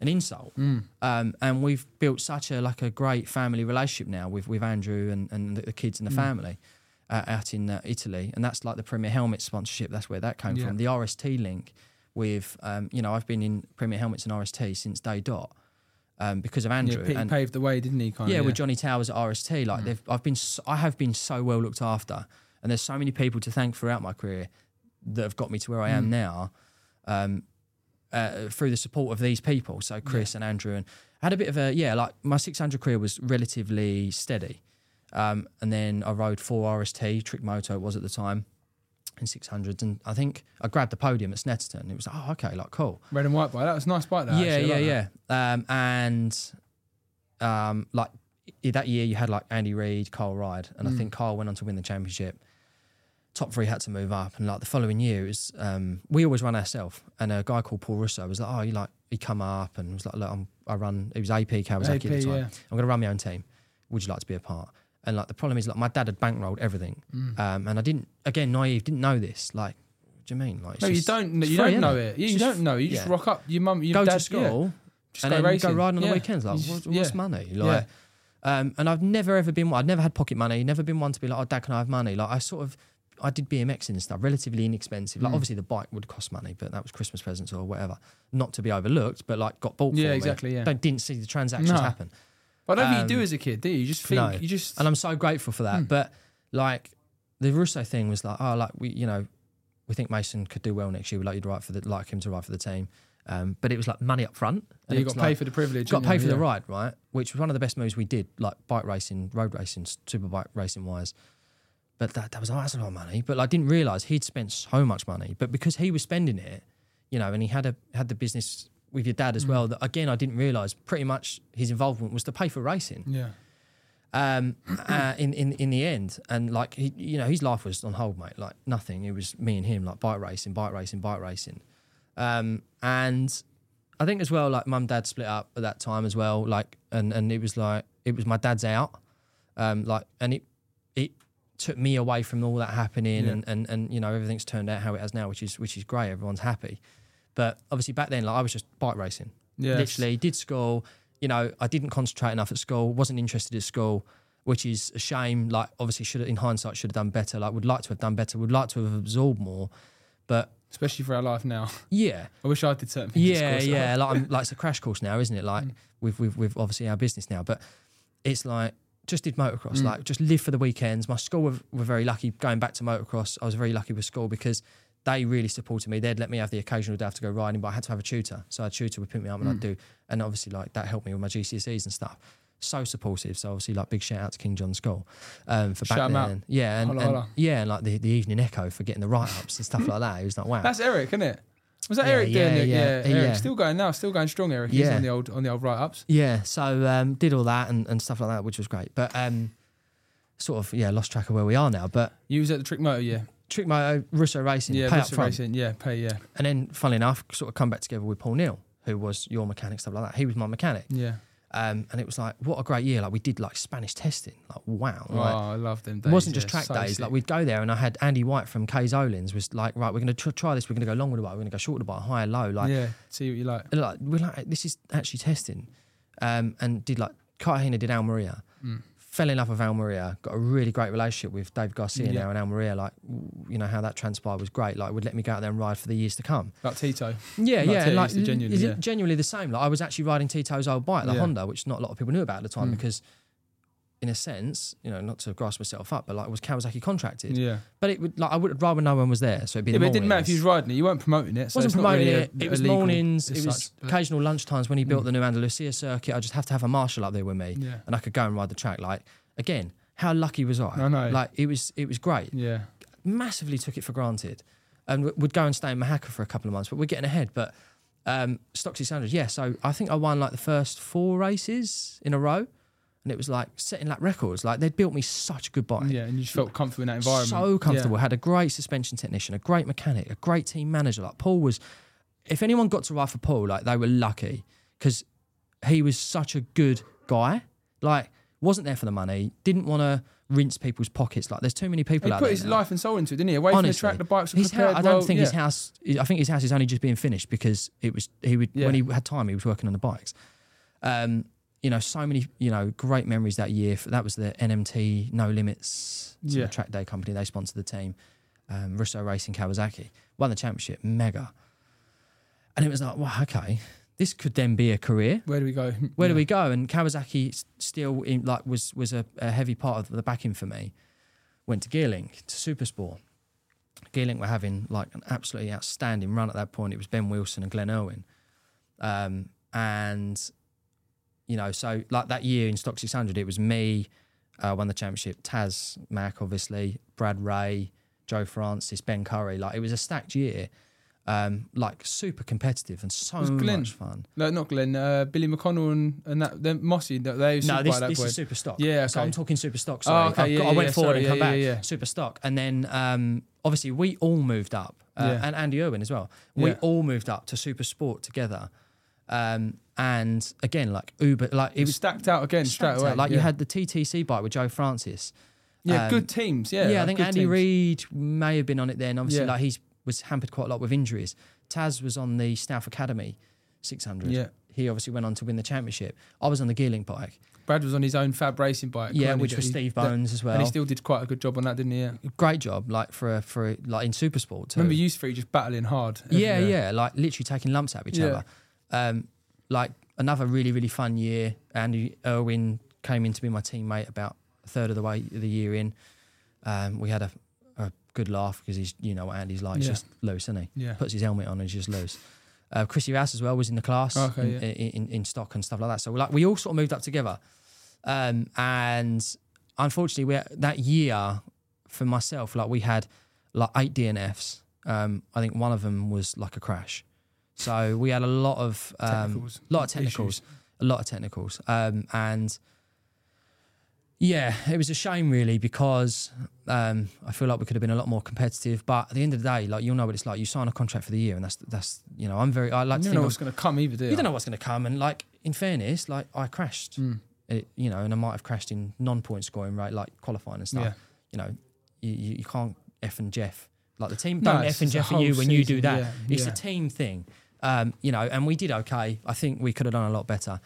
an insult. Mm. Um, and we've built such a like a great family relationship now with with Andrew and, and the, the kids and the family uh, out in uh, Italy, and that's like the Premier Helmet sponsorship. That's where that came Yeah. from. The RST link with um, you know I've been in Premier Helmets and RST since day dot um, because of Yeah, Andrew. Pete and paved the way, didn't he? Kind yeah, of, with Johnny Towers at RST, like they've, I've been, so, I have been so well looked after, and there's so many people to thank throughout my career that have got me to where I am now, um, uh, through the support of these people. So Chris and Andrew, and I had a bit of a yeah, like my 600 career was relatively steady, um, and then I rode four RST Trick Moto it was at the time. In 600s, and I think I grabbed the podium at Snetterton. It was like, oh, okay, like cool. Red and white bike. That was a nice bike. That, Yeah, actually. Yeah, like yeah. Um, and um, like that year, you had like Andy Reid, Carl Ride, and I Mm. think Carl went on to win the championship. Top three had to move up, and like the following year, it was um, we always run ourselves. And a guy called Paul Russo was like, "Oh, you like he come up and was like, look, I'm, I run. It was AP Kawasaki at the AP, time. yeah. I'm going to run my own team. Would you like to be a part?" And like the problem is, like my dad had bankrolled everything, Mm. um, and I didn't. Again, naive, didn't know this. Like, what do you mean? Like, No, you don't. You free, don't know innit? it. You, just- don't know. You just yeah rock up. Your mum, your go dad, to school Yeah. Just and go then racing. go riding on Yeah. the weekends. Like, what, what's money? Like, um, and I've never ever been. I'd never had pocket money. Never been one to be like, oh, dad, can I have money? Like, I sort of, I did BMX and stuff, relatively inexpensive. Mm. Like, obviously the bike would cost money, but that was Christmas presents or whatever, not to be overlooked. But like, got bought. Yeah, for me. exactly, yeah. Don't didn't see the transactions No. happen. I don't think you do Um, as a kid, do you? You just think. no. You just. And I'm so grateful for that. Hmm. But like the Russo thing was like, oh, like we, you know, we think Mason could do well next year. We'd like you to write for the, like him to write for the team. Um, but it was like money up front. Yeah, you got pay like- for the privilege. got pay you? for the Yeah. ride, right? Which was one of the best moves we did, like bike racing, road racing, super bike racing wise. But that, that was oh, that's a lot of money. But I didn't realise he'd spent so much money. But because he was spending it, you know, and he had a had the business with your dad as Mm. well. That again, I didn't realise. Pretty much his involvement was to pay for racing Yeah. um, uh, in, in in the end. And like he, you know, his life was on hold, mate. Like nothing. It was me and him, like bike racing, bike racing, bike racing. Um, and I think as well, like mum, dad split up at that time as well. Like, and and it was like it was my dad's out. Um, like, and it it took me away from all that happening, Yeah. and, and and you know everything's turned out how it has now, which is which is great. Everyone's happy. But obviously back then, like I was just bike racing. Yeah. Literally did school. You know, I didn't concentrate enough at school. wasn't interested at school, which is a shame. Like obviously, should in hindsight should have done better. Like would like to have done better. Would like to have absorbed more. But Especially for our life now. yeah, I wish I did certain things. yeah, yeah. Like, I'm, like it's a crash course now, isn't it? Like Mm. with with with obviously our business now, but it's like just did motocross. Mm. Like just live for the weekends. My school were, were very lucky going back to motocross. I was very lucky with school because they really supported me. They'd let me have the occasional day I have to go riding, but I had to have a tutor. So a tutor would pick me up and Mm. I'd do, and obviously like that helped me with my GCSEs and stuff. So supportive. So obviously like big shout out to King John School um, for back Shout 'em out. Yeah, and, Holla, and- holla. yeah, and like the, the Evening Echo for getting the write ups and stuff like that. It was like wow. That's Eric, isn't it? Was that Yeah, Eric yeah, doing it? yeah, Yeah, yeah. Eric. Still going now, still going strong, Eric. He's Yeah. on the old on the old write ups. Yeah, so um, did all that and, and stuff like that, which was great. But um, sort of yeah, lost track of where we are now. But You was at the Trick Moto, yeah. Trick Moto, Russo Racing, Yeah, pay up front. Racing, yeah, pay, yeah. And then, funnily enough, sort of come back together with Paul Neal, who was your mechanic, stuff like that. He was my mechanic. Yeah. Um, and it was like, what a great year. Like, we did like Spanish testing. Like, wow. Oh, I love them it wasn't just yeah, track so days. sick. Like, we'd go there and I had Andy White from Kay Zolins was like, right, we're going to tr- try this. We're going to go long with the bike. We're going to go short with the bike, high low. Like, yeah, see what you like. like we're like, this is actually testing. Um, and did like, Cartagena did Almeria. Mm. Fell in love with Almeria. Got a really great relationship with Dave Garcia Yeah. now and Almeria. Like, you know, how that transpired was great. Like, would let me go out there and ride for the years to come. Like Tito. Yeah, Like yeah, Tito like genuinely, is it yeah. genuinely the same. Like I was actually riding Tito's old bike, the Yeah. Honda, which not a lot of people knew about at the time Mm. because, in a sense, you know, not to grass myself up, but like was Kawasaki contracted. Yeah. But it would like I would rather no one was there, so it'd be Yeah, it didn't matter if you was riding it. You weren't promoting it. So wasn't promoting really it. a- it was mornings. It was such, occasional lunchtimes when he built Mm. the new Andalusia circuit. I just have to have a marshal up there with me, Yeah. and I could go and ride the track. Like again, how lucky was I? I know. Like it was. It was great. Yeah. Massively took it for granted, and w- would go and stay in Mahaka for a couple of months. But we're getting ahead. But um, Stock 600, yeah. So I think I won like the first four races in a row, and it was like setting lap records. Like they'd built me such a good bike. Yeah, and you just felt comfortable in that environment. So comfortable. Yeah. Had a great suspension technician, a great mechanic, a great team manager. Like Paul was. If anyone got to ride for Paul, like they were lucky because he was such a good guy. Like wasn't there for the money. Didn't want to rinse people's pockets. Like there's too many people He out put there his now. life and soul into it, didn't he? Away Honestly, from the track, the bikes were his prepared house, I don't well, think his house. I think his house is only just being finished because it was. He would Yeah. when he had time, he was working on the bikes. Um, you know, so many you know great memories that year. That was the NMT No Limits Yeah. track day company. They sponsored the team. Um, Russo Racing Kawasaki won the championship, mega. And it was like, wow, okay, this could then be a career. Where do we go? Where do we go? And Kawasaki still in, like was was a, a heavy part of the backing for me. Went to Gearlink to Supersport. Gearlink were having like an absolutely outstanding run at that point. It was Ben Wilson and Glenn Irwin, um, and you know, so like that year in Stock 600, it was me uh, won the championship. Taz Mack, obviously, Brad Ray, Joe Francis, Ben Currie. Like it was a stacked year. Um, like super competitive and so much fun. No, not Glenn. Uh, Billy McConnell and, and that them Mossy. They No, this, that this is super stock. Yeah, So. I'm talking super stock. Oh, okay, I've yeah, I went yeah, forward sorry, and come yeah, back. yeah, yeah. Super stock, and then um, obviously we all moved up, uh, Yeah. and Andy Irwin as well. We Yeah. all moved up to super sport together, um, and again like Uber, like It was stacked out again straight away. out. Like you had the TTC bike with Joe Francis. yeah, um, good teams. Yeah, Yeah, I think Andy teams. Reid may have been on it then. Obviously, Yeah. like he was hampered quite a lot with injuries. Taz was on the South Academy 600. Yeah. He obviously went on to win the championship. I was on the Gearlink bike. Brad was on his own Fab racing bike. Yeah, which was he- Steve that- Bones as well. And he still did quite a good job on that, didn't he? Yeah. great job, like for a, for a, like in Supersport too. Remember you three just battling hard. yeah, yeah, like literally taking lumps out of each Yeah. other. Um, like another really really fun year. Andy Irwin came in to be my teammate about a third of the way of the year in. Um, we had a, a good laugh because he's you know what Andy's like, he's Yeah. just loose, isn't he? Yeah. Puts his helmet on and he's just loose. Uh, Chrissy Rouse as well was in the class Okay, in, yeah. in, in, in stock and stuff like that. So like we all sort of moved up together. Um, and unfortunately, we that year for myself, like we had like eight DNFs. Um, I think one of them was like a crash. So we had a lot of um, Technicals, lot of technicals, issues. a lot of technicals, um, and yeah, it was a shame really because um, I feel like we could have been a lot more competitive. But at the end of the day, like you'll know what it's like. You sign a contract for the year, and that's that's you know I'm very I like You to don't think know what's going to come either, do you? you don't know what's going to come. And like in fairness, like I crashed, Mm. it, you know, and I might have crashed in non-point scoring, right, like qualifying and stuff. Yeah. You know, you, you, can't f and Jeff. Like the team don't f and Jeff at you when you do that. yeah, it's yeah. a team thing, um, you know. And we did okay. I think we could have done a lot better.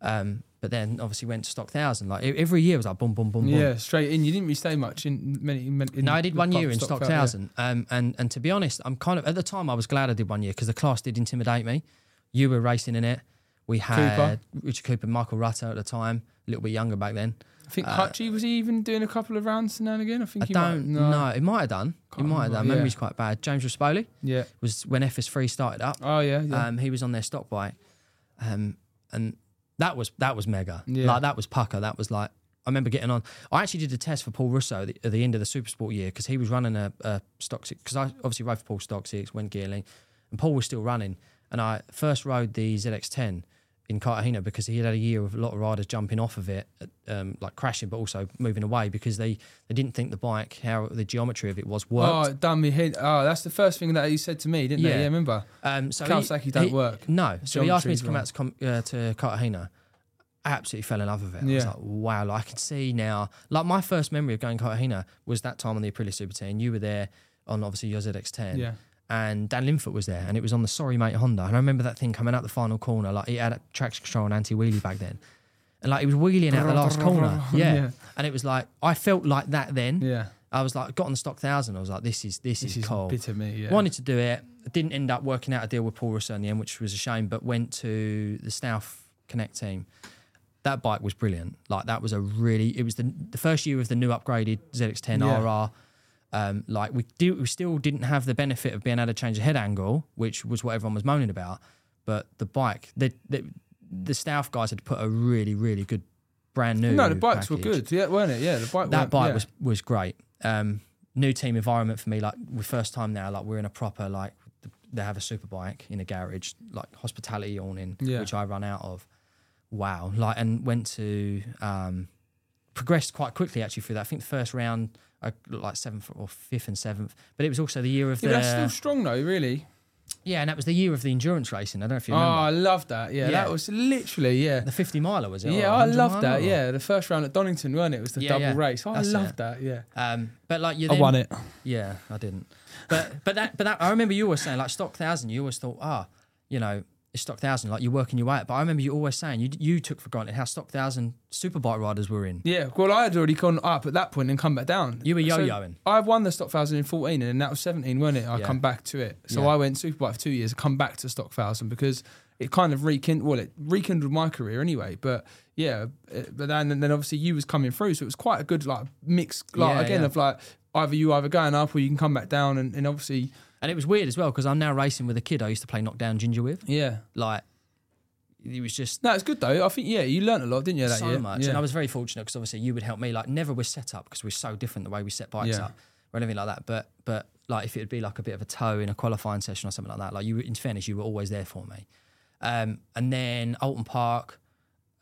Um, but then obviously went to stock thousand. Like every year was like boom, boom, boom, boom. Yeah, straight in. You didn't really stay much in many. In, No, I did one year in Stock yeah. Thousand, um, and and to be honest, I'm kind of at the time I was glad I did one year because the class did intimidate me. You were racing in it. We had Richard Cooper, Michael Rutter at the time, a little bit younger back then. I think Hutchie was he even doing a couple of rounds now and again. I think I he don't might, know. It might have done. It Can't might have done. yeah. Memory's quite bad. James Rispoli Yeah. was when FS3 started up. Oh yeah. yeah. Um, he was on their stock bike, um, and that was that was mega. Yeah. Like that was pucker. That was like I remember getting on. I actually did a test for Paul Russo at the, at the end of the Supersport year because he was running a, a stock six. Because I obviously rode for Paul stock six, went Gearlink, and Paul was still running. And I first rode the ZX10 in Cartagena because he had had a year of a lot of riders jumping off of it, um, like crashing, but also moving away because they, they didn't think the bike, how the geometry of it was oh, worked. it done me head. Oh, that's the first thing that he said to me, didn't Yeah. they? Yeah, remember? Um, so Kawasaki he, don't he- work. No, so he asked me to come out to, com- uh, to Cartagena. I absolutely fell in love with it. I was Yeah. like, wow, like I can see now. Like my first memory of going to Cartagena was that time on the Aprilia Super 10. You were there on obviously your ZX10. Yeah. And Dan Linfoot was there, and it was on the Sorry Mate Honda. And I remember that thing coming out the final corner. Like he had a traction control and anti wheelie back then, and like he was wheeling out the last corner. Yeah. Yeah. and it was like I felt like that then. Yeah. I was like, got on the stock thousand. I was like, this is this, This is, is cool. bitter me. Yeah. Wanted to do it. Didn't end up working out a deal with Paul Russo in the end, which was a shame. But went to the South Connect team. That bike was brilliant. Like that was a really. It was the the first year of the new upgraded ZX10 Yeah. RR. Um, like we do, we still didn't have the benefit of being able to change the head angle, which was what everyone was moaning about. But the bike, the the, the guys had put a really really good brand new. No, the bikes were good. Yeah, weren't it? Yeah, the bike. that bike yeah. was was great. Um, new team environment for me. Like we first time now, like we're in a proper like they have a super bike in a garage, like hospitality awning, Yeah. which I run out of. Wow, like and went to um, progressed quite quickly actually through that. I think the first round I looked like seventh or fifth and seventh, but it was also the year of Yeah, the but that's still strong though, really. yeah, and that was the year of the endurance racing. I don't know if you remember. Oh, I love that. Yeah, Yeah. that was literally yeah. the fifty miler was it? Yeah, I loved that. or- Yeah, the first round at Donington, weren't it? It was the Yeah, double yeah. race. Oh, I loved it. that. Yeah, Um, but like you, I won it. Yeah, I didn't. But but that but that I remember you were saying like stock thousand. You always thought, ah, you know, it's stock thousand. Like you're working your way up. But I remember you always saying you you took for granted how stock thousand superbike riders were in. Yeah, well, I had already gone up at that point and come back down. You were So yo-yoing. I won the stock thousand in fourteen, and then that was seventeen, weren't it? I Yeah. come back to it. So Yeah. I went superbike for two years. Come back to stock thousand because it kind of rekindled. Well, it rekindled my career anyway. But yeah, it, but then and then obviously you was coming through, so it was quite a good like mix. Like Yeah, again of like either you either going up or you can come back down, and, and obviously And it was weird as well because I'm now racing with a kid I used to play knockdown ginger with. yeah. Like it was just No, it's good though. I think yeah, you learnt a lot, didn't you? That so year? much. Yeah. And I was very fortunate because obviously you would help me. Like never was set up because we're so different the way we set bikes Yeah. up or anything like that. But but like if it would be like a bit of a toe in a qualifying session or something like that, like you, were- in fairness, you were always there for me. Um, and then Oulton Park,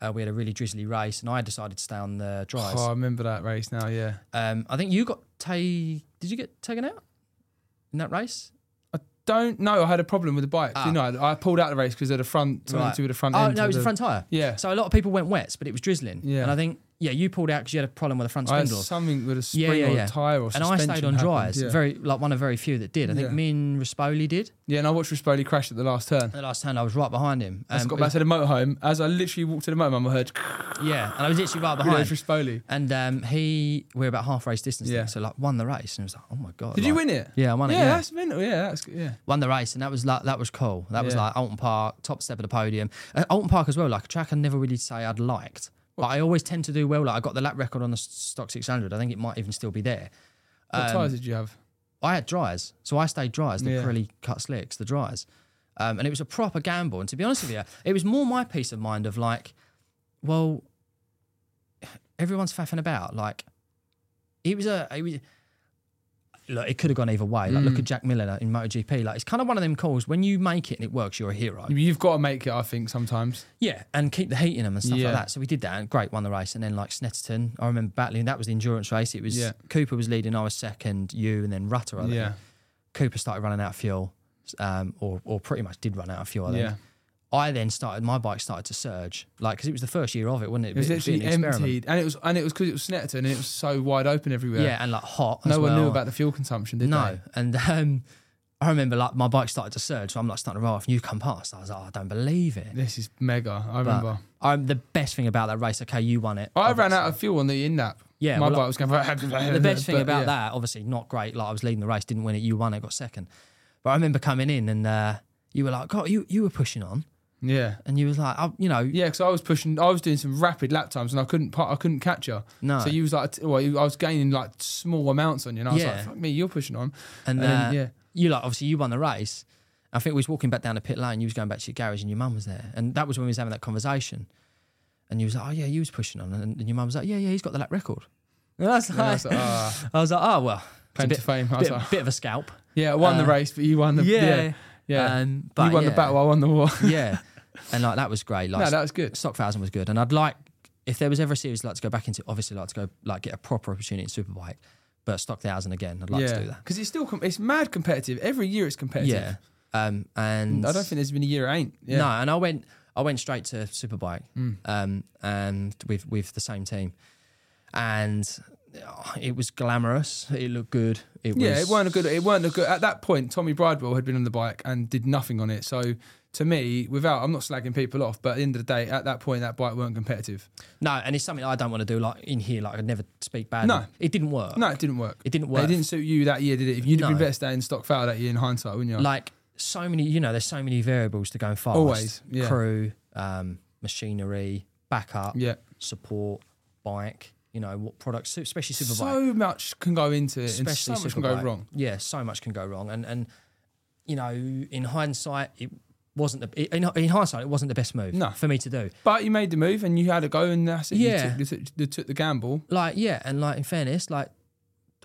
uh, we had a really drizzly race, and I decided to stay on the drives. Oh, I remember that race now. Yeah. Um, I think you got ta- Did you get taken out in that race? I don't know. I had a problem with the bike. Ah. You know, I pulled out the race because of the front. Something Right. to do with the front Oh end. no, it was the the front tire. Yeah. So a lot of people went wets, but it was drizzling. Yeah. And I think yeah, you pulled out because you had a problem with the front I spindle. something with a spring Yeah, yeah, or a tire or and I stayed on dries. Yeah. Very like one of very few that did. I think Yeah. me and Rispoli did. yeah, and I watched Rispoli crash at the last turn. The last time I was right behind him. I just Um, got back to the motorhome. As I literally walked to the motorhome, I heard, yeah, and I was literally right behind. Rispoli. And um, he, we are about half race distance, Yeah. yeah. so like won the race, and it was like, oh my god! Did you like- win it? Yeah, I won it. Yeah, Yeah, that's mental. Yeah, that's yeah. won the race, and that was like that was cool. That was Yeah. like Oulton Park, top step of the podium. Uh, Oulton Park as well, like a track I never really say I'd liked, but I always tend to do well. Like I got the lap record on the stock 600. I think it might even still be there. What Um, tires did you have? I had dryers, so I stayed dries, the Yeah. Pirelli cut slicks, the dries, um, and it was a proper gamble. And to be honest with you, it was more my peace of mind of like, well, everyone's faffing about. Like, it was a, it was. Look, it could have gone either way. Like, Mm. look at Jack Miller in MotoGP. Like, it's kind of one of them calls when you make it and it works, you're a hero. You've got to make it. I think sometimes. Yeah, and keep the heat in them and stuff Yeah. like that. So we did that and great, won the race. And then like Snetterton, I remember battling. That was the endurance race. It was Yeah. Cooper was leading, I was second, you, and then Rutter. I think. Yeah. Cooper started running out of fuel, um, or or pretty much did run out of fuel. I think. Yeah. I then started. My bike started to surge, like because it was the first year of it, wasn't it? It was literally an emptied, and it was and it was because it was Snetterton, and it was so wide open everywhere. Yeah, and like hot. as no one knew about the fuel consumption, did no, they? No, and um, I remember like my bike started to surge, so I'm like starting to roll off, and you come past. I was like, oh, I don't believe it. This is mega. I remember. I'm the best thing about that race. Okay, you won it. I ran out of fuel on the in nap. Yeah, my well, bike was going. the best thing but about yeah. that, obviously, not great. Like I was leading the race, didn't win it. You won it, got second. But I remember coming in and uh, you were like, God, you you were pushing on. Yeah. And you was like, oh, you know, Yeah, because I was pushing, I was doing some rapid lap times, and I couldn't, I couldn't catch her. No. So you was like, well, you- I was gaining like small amounts on you, and I was Yeah. like, fuck me, you're pushing on. and, and then, uh, yeah. you like obviously you won the race. I think we was walking back down the pit lane. You was going back to your garage, and your mum was there, and that was when we was having that conversation. And you was like, "Oh yeah, you was pushing on," and, and your mum was like, "Yeah, yeah, he's got the lap record." And I was like, And I was like, ah, I was like, "Oh well, claim bit, to fame. I was bit, like, bit of a scalp." yeah, I won the uh, race, but you won the, yeah, yeah. Um, but you won yeah, the battle, I won the war. yeah, and like that was great. Like no, that was good. Stock Thousand was good, and I'd like if there was ever a series I'd like to go back into. Obviously, like to go like get a proper opportunity in Superbike, but Stock Thousand again. I'd like yeah, to do that. because it's still, com- it's mad competitive. Every year it's competitive. Yeah, um, and I don't think there's been a year it ain't. Yeah. No, and I went I went straight to Superbike, Mm. um, and with with the same team, and oh, it was glamorous. It looked good. It was, Yeah, it weren't a good. It weren't a good. At that point, Tommy Bridewell had been on the bike and did nothing on it. So to me, without, I'm not slagging people off, but at the end of the day, at that point, that bike weren't competitive. no, and it's something I don't want to do. Like in here, like I'd never speak bad. No. it didn't work. No, it didn't work. It didn't work. It didn't suit you that year, did it? If you'd have No. been better staying in stock foul that year in hindsight, wouldn't you? like so many. You know, there's so many variables to going fast. Always, yeah. Crew, um, machinery, backup, yeah. support, bike. You know what products, especially Superbike. So much can go into it, and especially so much can go wrong. Yeah, so much can go wrong, and and you know, in hindsight, it wasn't the in, in hindsight it wasn't the best move No. for me to do. But you made the move and you had a go, and that's it. Yeah. You took, you took, you took the gamble. Like yeah, and like in fairness, like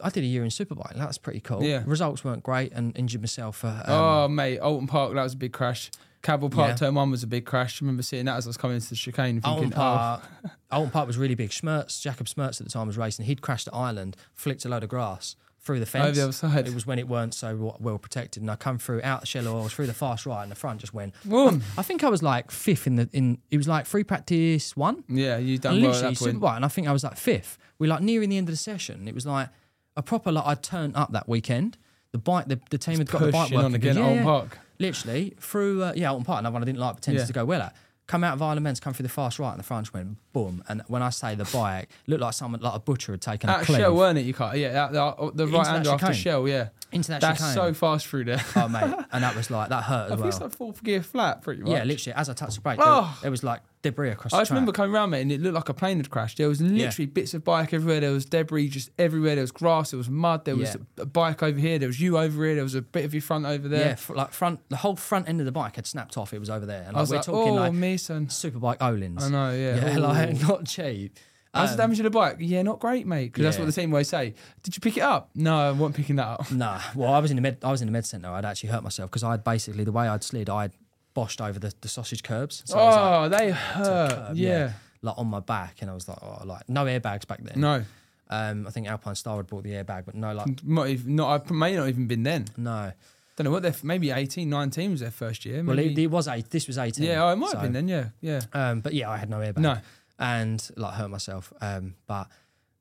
I did a year in Superbike. That's pretty cool. Yeah. results weren't great, and injured myself for. Um, oh, mate, Oulton Park, that was a big crash. Cadwell Park Yeah. turn one was a big crash. I remember seeing that as I was coming into the chicane, thinking, Oulton oh, Park, Oulton Park was really big. Schmertz, Jacob Schmertz at the time was racing. He'd crashed at Island, flicked a load of grass through the fence. Over the other side. It was when it weren't so well protected, and I come through out the shallow oils through the fast right, and the front just went. Boom. I think I was like fifth in the in. It was like free practice one. yeah, you done well at that point. Superbike, and I think I was like fifth. We like nearing the end of the session. It was like a proper like I turned up that weekend. The bike, the, the team had got the bike working on again, good. Oulton. Park. Literally through uh, yeah Oulton Park, another one I didn't like pretended Yeah. to go well at. Come out of Isle of Men's, come through the fast right, and the French went boom. And when I say the bike, looked like someone like a butcher had taken a At Shell, weren't it? You can't. Yeah, that, the, the right that hander after. Shell. Yeah, into that that's so fast through there. oh mate, and that was like that hurt I as think it's like fourth gear flat, pretty much. Yeah, literally as I touched the brake, Oh. there, there was like debris across I the just track. remember coming around, mate, and it looked like a plane had crashed. There was literally bits of bike everywhere. There was debris just everywhere. There was grass. There was mud. There was Yeah. a bike over here. There was you over here. There was a bit of your front over there. Yeah, fr- like front, the whole front end of the bike had snapped off. It was over there, and I like, was we're like, talking oh, like me son. superbike Öhlins. I know, yeah. yeah, Ooh. like not cheap. How's the Um, damage to the bike? Yeah, not great, mate. Because that's Yeah. what the team always say. Did you pick it up? No, I wasn't picking that up. Nah, well, I was in the med. I was in the med center. I'd actually hurt myself because I'd basically the way I'd slid, I'd boshed over the, the sausage curbs. So I was oh, like, they hurt. curb, yeah. like on my back, and I was like, oh, like no airbags back then. No, um, I think Alpine Star had bought the airbag, but no, like not even. Not. I may not even been then. no. Don't know what they're. Maybe 18, 19 was their first year. Well, Maybe, it, it was eight. This was eighteen. yeah, oh, it might so- have been then. Yeah, yeah. Um, but yeah, I had no airbag. No. And like hurt myself. Um, but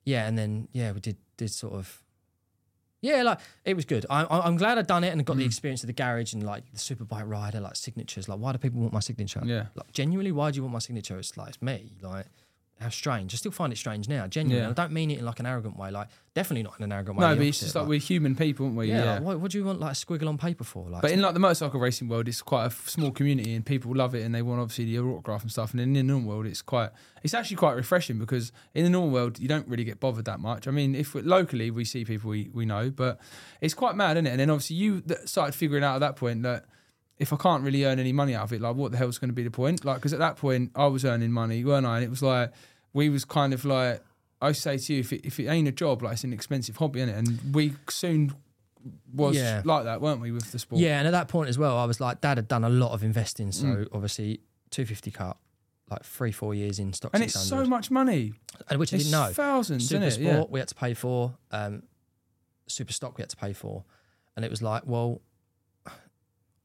yeah, and then yeah, we did did sort of. Yeah, like it was good. I, I'm glad I'd done it and got the Mm. experience of the garage and like the superbike rider, like signatures. Like, why do people want my signature? Yeah. Like, genuinely, why do you want my signature? It's like it's me. Like, how strange. I still find it strange now. Genuinely, Yeah. I don't mean it in like an arrogant way. Like, definitely not in an arrogant way. No, but it's just like we're human people, aren't we? yeah. Yeah. like, what, what do you want like a squiggle on paper for? Like, But in like the motorcycle racing world, it's quite a f- small community, and people love it, and they want obviously the autograph and stuff. And in the normal world, it's quite, it's actually quite refreshing because in the normal world, you don't really get bothered that much. I mean, if locally we see people we, we know, but it's quite mad, isn't it? And then obviously you started figuring out at that point that if I can't really earn any money out of it, like what the hell's going to be the point? Like, because at that point I was earning money, weren't I? And it was like we was kind of like. I say to you, if it, if it ain't a job, like it's an expensive hobby, is it? And we soon was Yeah. like that, weren't we, with the sport? Yeah, and at that point as well, I was like, Dad had done a lot of investing, so Mm. obviously 250 cut, like three, four years in stock And it's so much money. and which I It's didn't know. thousands, Super isn't it? Sport Yeah. we had to pay for, um, Super Stock we had to pay for, and it was like, well,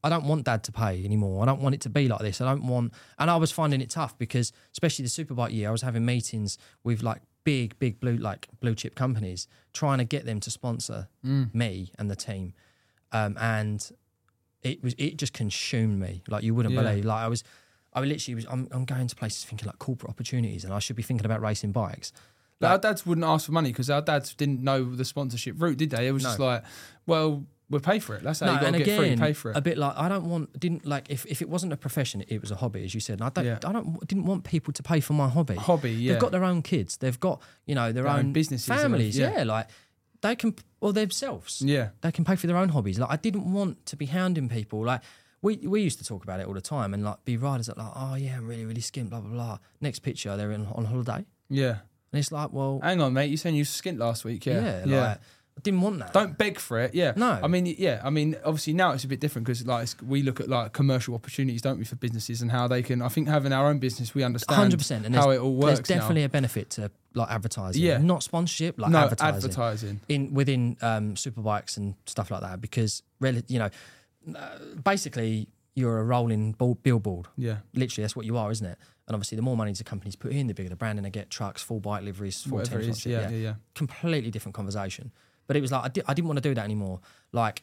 I don't want Dad to pay anymore. I don't want it to be like this. I don't want, and I was finding it tough because, especially the Superbike year, I was having meetings with like big, big blue like blue chip companies trying to get them to sponsor Mm. me and the team, um, and it was it just consumed me like you wouldn't Yeah. believe. Like I was, I literally was. I'm, I'm going to places thinking like corporate opportunities, and I should be thinking about racing bikes. But our dads wouldn't ask for money because our dads didn't know the sponsorship route, did they? It was just like, well, we'll pay for it. That's how no, you got to get again, free. Pay for it. a bit like I don't want didn't like if, if it wasn't a profession, it was a hobby, as you said. And I don't Yeah. I don't didn't want people to pay for my hobby. Hobby, yeah. They've got their own kids. They've got you know their, Their own own, businesses families. Yeah. yeah. like they can or themselves. Yeah. they can pay for their own hobbies. Like I didn't want to be hounding people. Like we we used to talk about it all the time, and like be riders that like oh yeah, I'm really really skint, blah blah blah. Next picture, they're in, on holiday, yeah. and it's like well Hang on, mate. You saying you skint last week? Yeah. yeah, like I didn't want that. Don't beg for it. Yeah. No. I mean, yeah. I mean, obviously now it's a bit different because like it's- we look at like commercial opportunities, don't we, for businesses and how they can. I think having our own business, we understand Hundred percent, and how it all works. There's definitely now. a benefit to like advertising, Yeah. not sponsorship, like no advertising. advertising. in within um, superbikes and stuff like that because rel- you know uh, basically you're a rolling ball- billboard Yeah. literally that's what you are isn't it and obviously the more money the companies put in the bigger the brand, and they get trucks full bike liveries full Whatever it is. sponsorship, Yeah, yeah, yeah. completely different conversation but it was like I, di- I didn't want to do that anymore like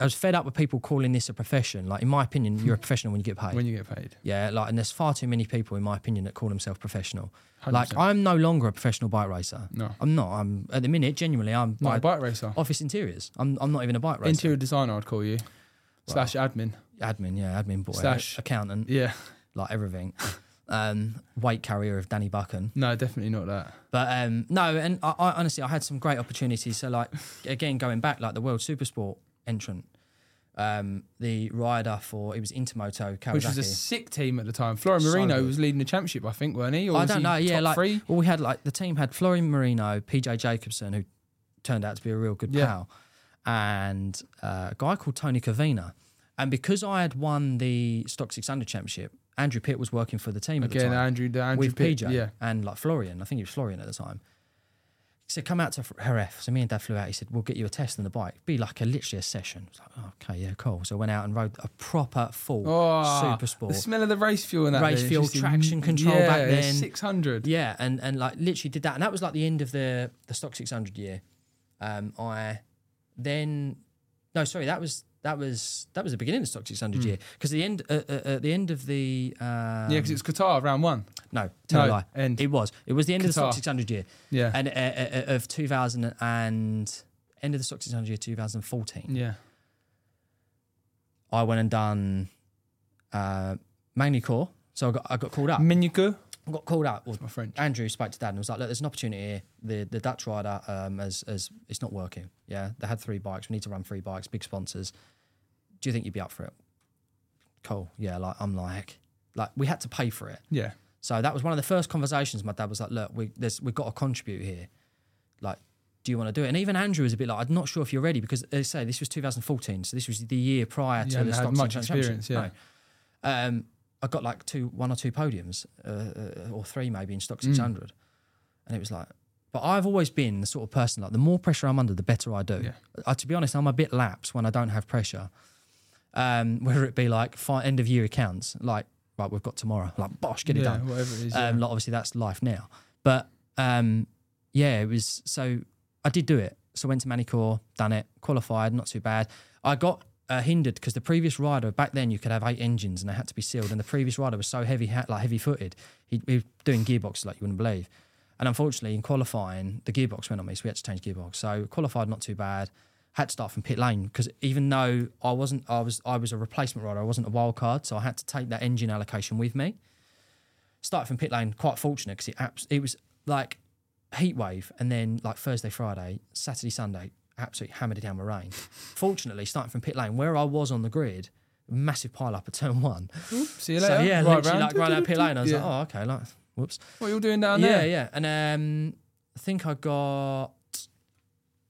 I was fed up with people calling this a profession like in my opinion you're a professional when you get paid When you get paid. yeah, like, and there's far too many people, in my opinion, that call themselves professional. Like, 100%. I'm no longer a professional bike racer. No. I'm not. I'm at the minute, genuinely, I'm Not a bike racer. office interiors. I'm, I'm not even a bike racer. Interior designer, I'd call you. Slash admin. admin, yeah, admin boy, Slash- accountant, Yeah. like everything. um, weight carrier of Danny Buchan. No, definitely not that. But um, no, and I, I honestly, I had some great opportunities. So, like, again, going back, like the World Supersport entrant, um, the rider for it was Intermoto Kawasaki. Which was a sick team at the time. Florian So Marino good. was leading the championship, I think, weren't he? Or I don't he know. Yeah, like three? well, we had like the team had Florian Marino, PJ Jacobsen, who turned out to be a real good Yeah. pal, and uh, a guy called Tony Coveña. And because I had won the Stock 600 Championship, Andrew Pitt was working for the team at the Again, time. Andrew, the Andrew with Pitt, PJ Yeah. and like Florian. I think he was Florian at the time. He said, "Come out to Jerez." So me and Dad flew out. He said, "We'll get you a test on the bike. Be like a literally a session." I was like, oh, "Okay, yeah, cool." So I went out and rode a proper full Oh, super The smell of the race fuel and that. Race then, fuel, in- traction control yeah, back then. 600. Yeah, and and like literally did that, and that was like the end of the the stock 600 year. Um, I then no, sorry, that was that was that was the beginning of the stock 600 year because the end uh, uh, uh, the end of the um, Hmm. Yeah, because it's Qatar round one. no tell a No, lie end. it was it was the end of the stock Qatar. 600 year Yeah. and uh, uh, uh, of 2000 and end of the stock 600 year 2014 yeah. I went and done uh, Magny-Cours so I got I got called up Minuku. I got called out. Well, my French. Andrew spoke to dad and was like, "Look, there's an opportunity here. The the Dutch rider um, as as it's not working. Yeah, they had three bikes. We need to run three bikes. Big sponsors. Do you think you'd be up for it? Cool. Yeah. Like I'm like, like we had to pay for it. Yeah. So that was one of the first conversations. My dad was like, "Look, we there's we've got to contribute here. Like, do you want to do it?" And even Andrew was a bit like, "I'm not sure if you're ready because they say this was 2014, so this was the year prior to hadn't the had much 600 Championship. experience, No. Um, I got like two, one or two podiums, uh, uh, or three maybe in Mm. stock 600, and it was like. But I've always been the sort of person like the more pressure I'm under, the better I do. Yeah. Uh, to be honest, I'm a bit lapsed when I don't have pressure. Um, whether it be like fi- end of year accounts, like right, we've got tomorrow, like bosh, get it yeah, done. whatever it is. Um, yeah. like obviously that's life now. But um, yeah, it was so I did do it. So I went to Magny-Cours, done it, qualified, not too bad. I got uh, hindered because the previous rider back then you could have eight engines and they had to be sealed, and the previous rider was so heavy, like heavy footed, He, he was doing gearboxes like you wouldn't believe. And unfortunately, in qualifying, the gearbox went on me, so we had to change gearbox. So qualified, not too bad. Had to start from pit lane because even though I wasn't, I was, I was a replacement rider. I wasn't a wild card, so I had to take that engine allocation with me started from pit lane quite fortunate because it abs- it was like heat wave and then like Thursday Friday Saturday Sunday absolutely hammered it down with rain fortunately starting from pit lane where I was on the grid massive pile up at turn one See you later. so yeah right literally round. like right down pit lane I was Yeah. like oh okay like whoops What are you doing down there? yeah yeah. and um I think I got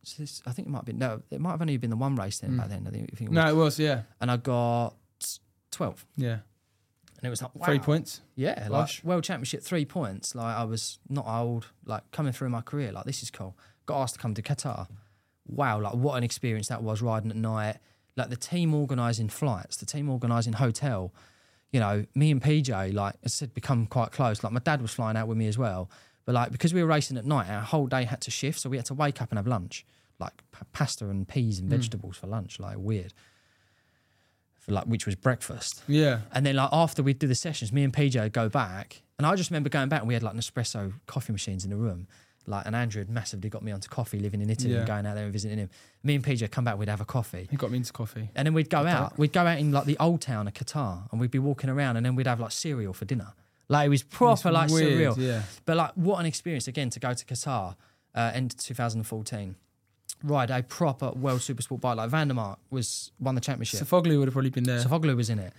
so this- I think it might have been no it might have only been the one race then back then I think, I think it was. Mm. No, it was, yeah. and I got 12 Yeah. and it was like Three points. Yeah, like world championship, three points. Like I was not old, like coming through my career. Like this is cool. Got asked to come to Qatar. Wow, like what an experience that was riding at night. Like the team organising flights, the team organising hotel. You know, me and PJ, like I said, become quite close. Like my dad was flying out with me as well. But like because we were racing at night, our whole day had to shift, so we had to wake up and have lunch, like p- pasta and peas and mm. vegetables for lunch. Like weird. For like which was breakfast. Yeah. And then like after we'd do the sessions, me and PJ would go back. And I just remember going back and we had like Nespresso coffee machines in the room. Like, and Andrew had massively got me onto coffee, living in Italy and going out there and visiting him. Me and PJ come back, we'd have a coffee. He got me into coffee. And then we'd go out. We'd go out in like the old town of Qatar and we'd be walking around and then we'd have like cereal for dinner. Like it was proper like weird, surreal. yeah. But like what an experience again to go to Qatar, uh, end of 2014. Ride a proper world super sport bike. Like van der Mark was won the championship. Sofuoglu would have probably been there. Sofuoglu was in it.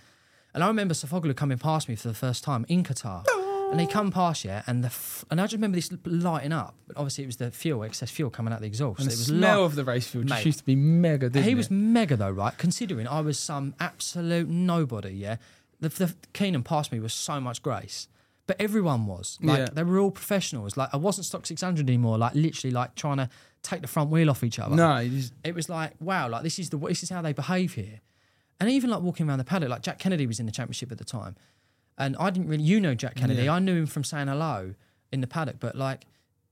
And I remember Sofuoglu coming past me for the first time in Qatar. And he come past, yeah, and the f- and I just remember this lighting up. But obviously, it was the fuel, excess fuel coming out the exhaust. and it the was smell light- of the race fuel just Mate. used to be mega. Didn't he it? was mega though, right? Considering I was some absolute nobody, yeah. The, the Kenan past me was so much grace, but everyone was like Yeah. they were all professionals. Like I wasn't stock six hundred anymore. Like literally, like trying to take the front wheel off each other. No, you just, it was like wow, like this is the this is how they behave here. And even like walking around the paddock, like Jack Kennedy was in the championship at the time, and I didn't really, you know, Jack Kennedy. Yeah. I knew him from saying hello in the paddock, but like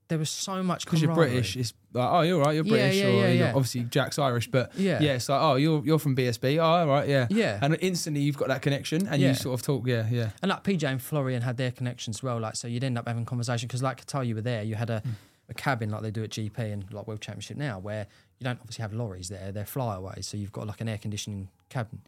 there was so much because you're. British, it's like, oh, you're right, you're British, yeah, or yeah, yeah. obviously Jack's Irish, but Yeah. yeah, it's like, oh, you're you're from BSB, oh, all right, yeah, Yeah. and instantly you've got that connection, and Yeah. you sort of talk, yeah, yeah, And like PJ and Florian had their connections as well. Like, so you'd end up having conversation because, like Qatar, you were there. You had a, Hmm. a cabin like they do at GP and like World Championship now, where you don't obviously have lorries there. They're flyaways, so you've got like an air conditioning cabin.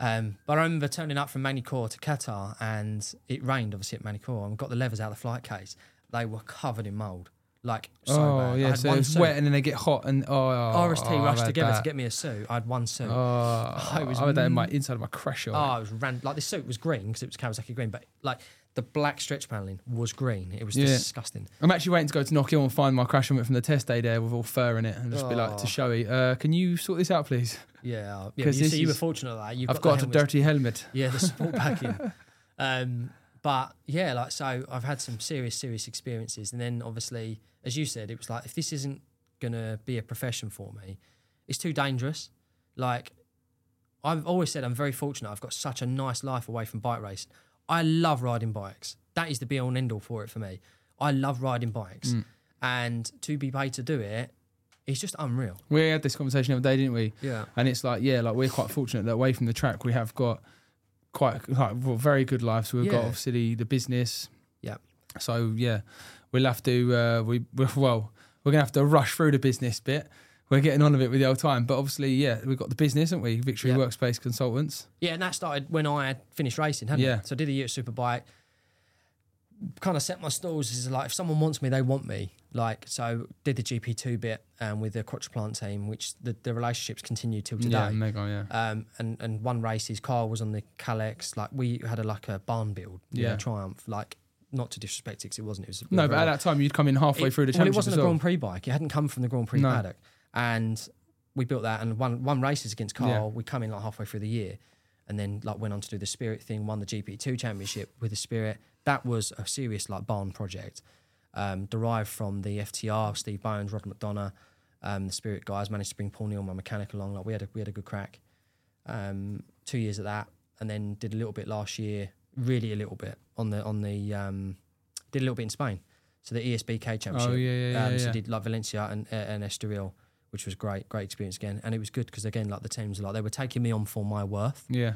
Um, but I remember turning up from Magny-Cours to Qatar, and it rained obviously at Magny-Cours, and we got the levers out of the flight case. They were covered in mold, like so oh bad. I yeah, so it's suit. wet, and then they get hot, and oh, RST oh, rushed together that. to get me a suit. I had one suit. Oh, it was I had that in my inside of my crash. Oh, it was ran like the suit was green because it was Kawasaki green, but like the black stretch paneling was green. It was Yeah. disgusting. I'm actually waiting to go to Knockhill and find my crash helmet from the test day there with all fur in it, and just be like to Oh. Showy, uh, can you sort this out, please? Yeah, yeah. You see, you were fortunate that you've I've got, got, a dirty helmet. Yeah, the support backing. Um, but yeah, like so, I've had some serious, serious experiences, and then obviously, as you said, it was like if this isn't gonna be a profession for me, it's too dangerous. Like I've always said, I'm very fortunate. I've got such a nice life away from bike racing. I love riding bikes. That is the be all and end all for it for me. I love riding bikes, mm. and to be paid to do it, it's just unreal. We had this conversation the other day, didn't we? Yeah. And it's like, yeah, like we're quite fortunate that away from the track, we have got quite like, very good lives. We've got Yeah. obviously the business. Yeah. So yeah, we'll have to. Uh, we we- well, we're gonna have to rush through the business bit. We're getting on a it with the old time, but obviously, yeah, we've got the business, haven't we? Victory Yeah. Workspace Consultants. Yeah, and that started when I had finished racing, hadn't Yeah. it? So I did a year at Superbike. Kind of set my stalls as like if someone wants me, they want me. Like so, did the GP two bit um, with the Quattro Plant team, which the, the relationships continue till today. Yeah, mega, yeah. Um, and and one races, Carl was on the Kalex. Like we had a like a barn build, yeah, Yeah. Triumph. Like not to disrespect it because it wasn't. It was No, but at that time, you'd come in halfway it- through the championship. well, it wasn't a. Grand Prix bike. It hadn't come from the Grand Prix No. paddock, and we built that and won one races against Carl. Yeah. We come in like halfway through the year, and then like went on to do the Spirit thing. Won the GP two championship with the Spirit. That was a serious like barn project, um, derived from the FTR. Steve Bones, Rod McDonough, um, the Spirit guys managed to bring Paul Neal, my mechanic, along. Like we had a we had a good crack. Um, two years at that, and then did a little bit last year. Really a little bit on the on the um, did a little bit in Spain. So the ESBK championship. Oh, yeah, yeah, yeah, Um, so did like Valencia and uh, and Estoril, which was great, great experience again. And it was good because again, like the teams, like they were taking me on for my worth Yeah.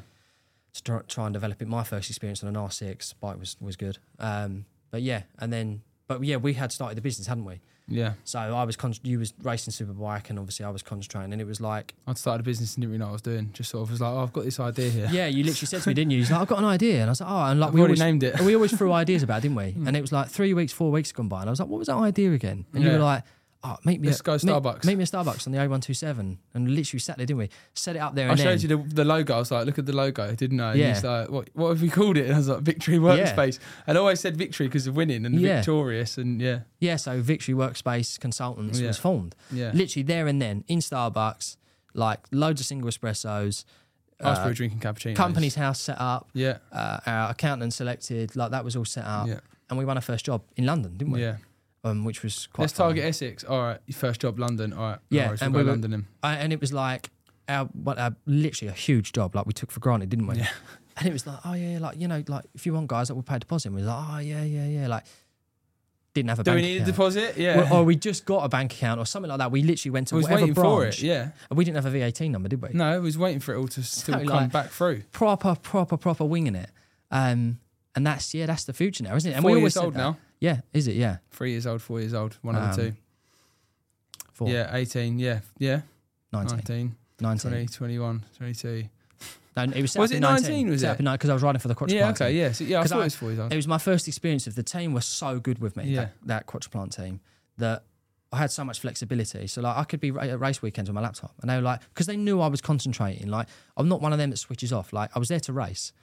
to try, try and develop it. My first experience on an R6 bike was was good. Um, but yeah, and then but yeah, we had started the business, hadn't we? Yeah. So I was con- you was racing superbike, and obviously I was concentrating, and it was like I'd started a business and didn't really know what I was doing. Just sort of was like, oh, I've got this idea here. Yeah, you literally said to me, didn't you? He's like, I've got an idea. And I was like, oh, and like, I've we already always, named it. We always threw ideas about, didn't we? And it was like three weeks, four weeks gone by. And I was like, what was that idea again? And you were like, oh, meet me Let's at, go Starbucks. make me a Starbucks on the A127. And literally sat there, didn't we? Set it up there I showed then. you the, the logo. I was like, look at the logo, didn't I? And Yeah. he's like, what, what have we called it? And I was like, Victory Workspace. And I always said victory because of winning and Yeah. victorious. And yeah, yeah, so Victory Workspace Consultants Yeah. was formed. Yeah. Literally there and then in Starbucks, like loads of single espressos. I was uh, probably drinking cappuccino. company's house set up. Yeah. Uh, our accountant selected. Like that was all set up. Yeah. And we won our first job in London, didn't we? Yeah. Um, which was quite Let's fun. target Essex. All right. Your first job, London. All right. Yeah, and we'll we were- London him. I, and it was like our, what, our literally a huge job, like we took for granted, didn't we? Yeah. And it was like, oh yeah, like you know, like if you want guys that will pay a deposit, and we was like, oh yeah, yeah, yeah, like didn't have a Do we need a deposit? Yeah. Or, or we just got a bank account or something like that. We literally went to was whatever branch. it. Yeah. And we didn't have a VAT number, did we? No, I was waiting for it all to still So, come like, back through. Proper, proper, proper winging it. Um, and that's yeah, that's the future now, isn't it? And Four we years always said old now. Yeah, is it? Yeah, Three years old, four years old, one of Um, the two. four, Yeah, 18. Yeah, yeah. 19, 19, 19. 20, 21, 22. No, it was, set Was up it in 19, was set it? up in Because I was riding for the Quattro Plant Yeah, okay, team. yeah. So, yeah, I 'Cause thought I- it was four years old. It was my first experience of the team were so good with me, Yeah. that, that Quattro Plant team, that I had so much flexibility. So like I could be ra- at race weekends on my laptop, and they were like, because they knew I was concentrating. Like I'm not one of them that switches off. Like I was there to race,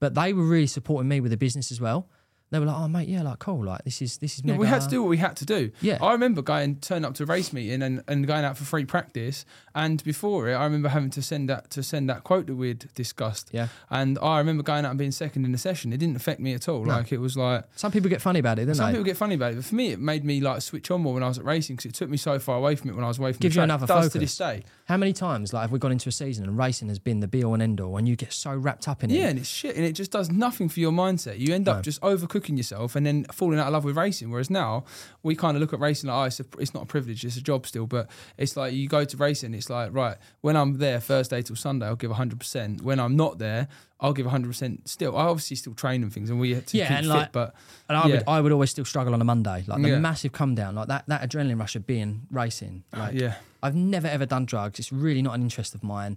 but they were really supporting me with the business as well. They were like, "Oh mate, yeah, like cool. Like this is this is." Yeah, we had to do what we had to do. Yeah. I remember going, turning up to a race meeting and, and going out for free practice. And before it, I remember having to send that to send that quote that we'd discussed. Yeah. And I remember going out and being second in the session. It didn't affect me at all. Like it was like Some people get funny about it, don't some they? people get funny about it, but for me, it made me like switch on more when I was at racing because it took me so far away from it when I was away from. Gives the you track. another It does focus. to this day. How many times like have we gone into a season and racing has been the be all and end all, and you get so wrapped up in it? Yeah, and it's shit, and it just does nothing for your mindset. You end up No. just overcooking yourself and then falling out of love with racing. Whereas now, we kind of look at racing like, oh, it's, a, it's not a privilege, it's a job still. But it's like you go to racing, it's like, right, when I'm there Thursday till Sunday, I'll give 100%. When I'm not there, I'll give 100% still. I obviously still train and things, and we have to Yeah, keep and fit, like- but And I Yeah. would I would always still struggle on a Monday, like the Yeah. massive come down, like that that adrenaline rush of being racing. Ah, like yeah. I've never ever done drugs. It's really not an interest of mine.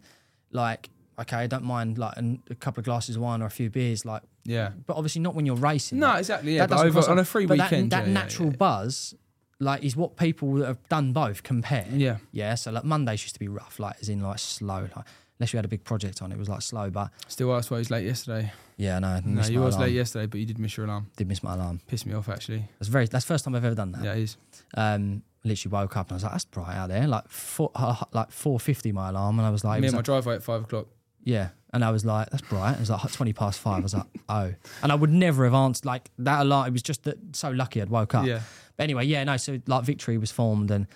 Like okay, I don't mind like an, a couple of glasses of wine or a few beers, like Yeah. but obviously not when you're racing. No, Like, exactly, yeah, that but over- on a free that- weekend, that, yeah, natural buzz, like, is what people that have done both compare. Yeah. yeah. So like Mondays used to be rough, like as in like slow, like unless you had a big project on, it was like slow. But Still, I was late yesterday. yeah, no, I No, you was late yesterday, but you did miss your alarm. Did miss my alarm. Pissed me off, actually. That's very. That's the first time I've ever done that. Yeah, it is. Um, literally woke up and I was like, "That's bright out there." Like four, uh, like four fifty my alarm, and I was like, Me and my like- driveway at five o'clock. "Yeah," and I was like, "That's bright." It was like twenty past five. I was like, "Oh," and I would never have answered like that alarm. It was just that so lucky I'd woke up. Yeah. But anyway, yeah, no. So like, victory was formed, and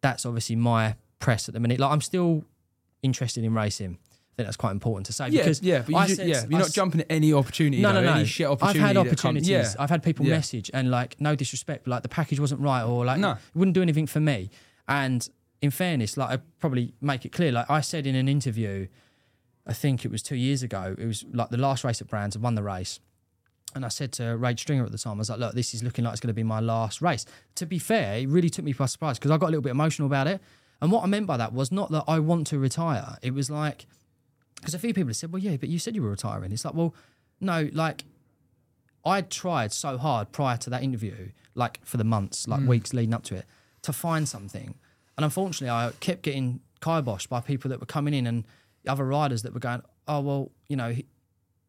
that's obviously my press at the minute. Like, I'm still interested in racing. I think that's quite important to say Yeah, because yeah, but you I ju- said- yeah, you're I not s- jumping at any opportunity. no, though, no, no. Any shit I've had that opportunities. yeah. I've had people Yeah. message and like, no disrespect, but like the package wasn't right or like No. it wouldn't do anything for me. And in fairness, like I probably make it clear. Like I said in an interview, I think it was two years ago. It was like the last race at Brands. I won the race. And I said to Ray Stringer at the time, I was like, look, this is looking like it's going to be my last race. To be fair, it really took me by surprise because I got a little bit emotional about it. And what I meant by that was not that I want to retire. It was like, because a few people have said, well, yeah, but you said you were retiring. It's like, well, no, like I'd tried so hard prior to that interview, like for the months, like weeks leading up to it, to find something. And unfortunately, I kept getting kiboshed by people that were coming in and other riders that were going, oh, well, you know,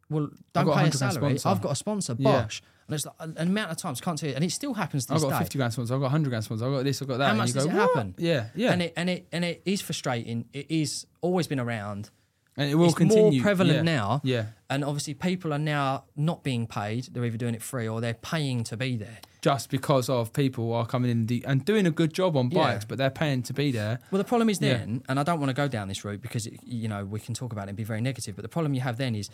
well, don't pay a salary. sponsor. I've got a sponsor, Yeah. And it's like an amount of times, can't tell you. And it still happens to I've got day. 50 grand sponsor. I've got 100 grand sponsor. I've got this, I've got that. How and much you does go, it "What?" happen? Yeah, yeah. And it and it and it is frustrating. It is always been around. And it will continue. it's continue. more prevalent yeah. now. Yeah. And obviously, people are now not being paid. They're either doing it free or they're paying to be there. Just because of people are coming in de- and doing a good job on Yeah. bikes, but they're paying to be there. Well, the problem is Yeah. then, and I don't want to go down this route because it, you know we can talk about it and be very negative. But the problem you have then is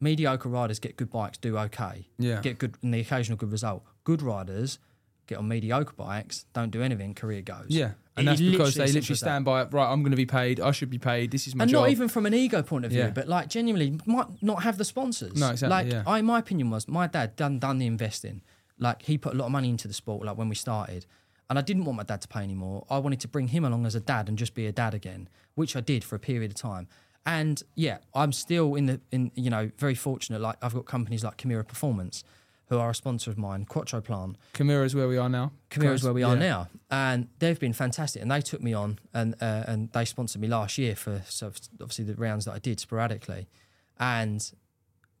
mediocre riders get good bikes, do okay, Yeah. get good and the occasional good result. Good riders get on mediocre bikes, don't do anything, career goes. Yeah. And It that's because they literally stand by, right, I'm going to be paid. I should be paid. This is my and job. not even from an ego point of view, Yeah. but like genuinely might not have the sponsors. No, exactly, Like yeah. I, my opinion was my dad done done the investing. Like he put a lot of money into the sport. Like when we started, and I didn't want my dad to pay anymore. I wanted to bring him along as a dad and just be a dad again, which I did for a period of time. And yeah, I'm still in the in you know very fortunate. Like I've got companies like Chimera Performance, who are a sponsor of mine, Quattro Plant. Chimera is where we are now. Chimera is where we are Yeah. now, and they've been fantastic. And they took me on, and uh, and they sponsored me last year for so obviously the rounds that I did sporadically, and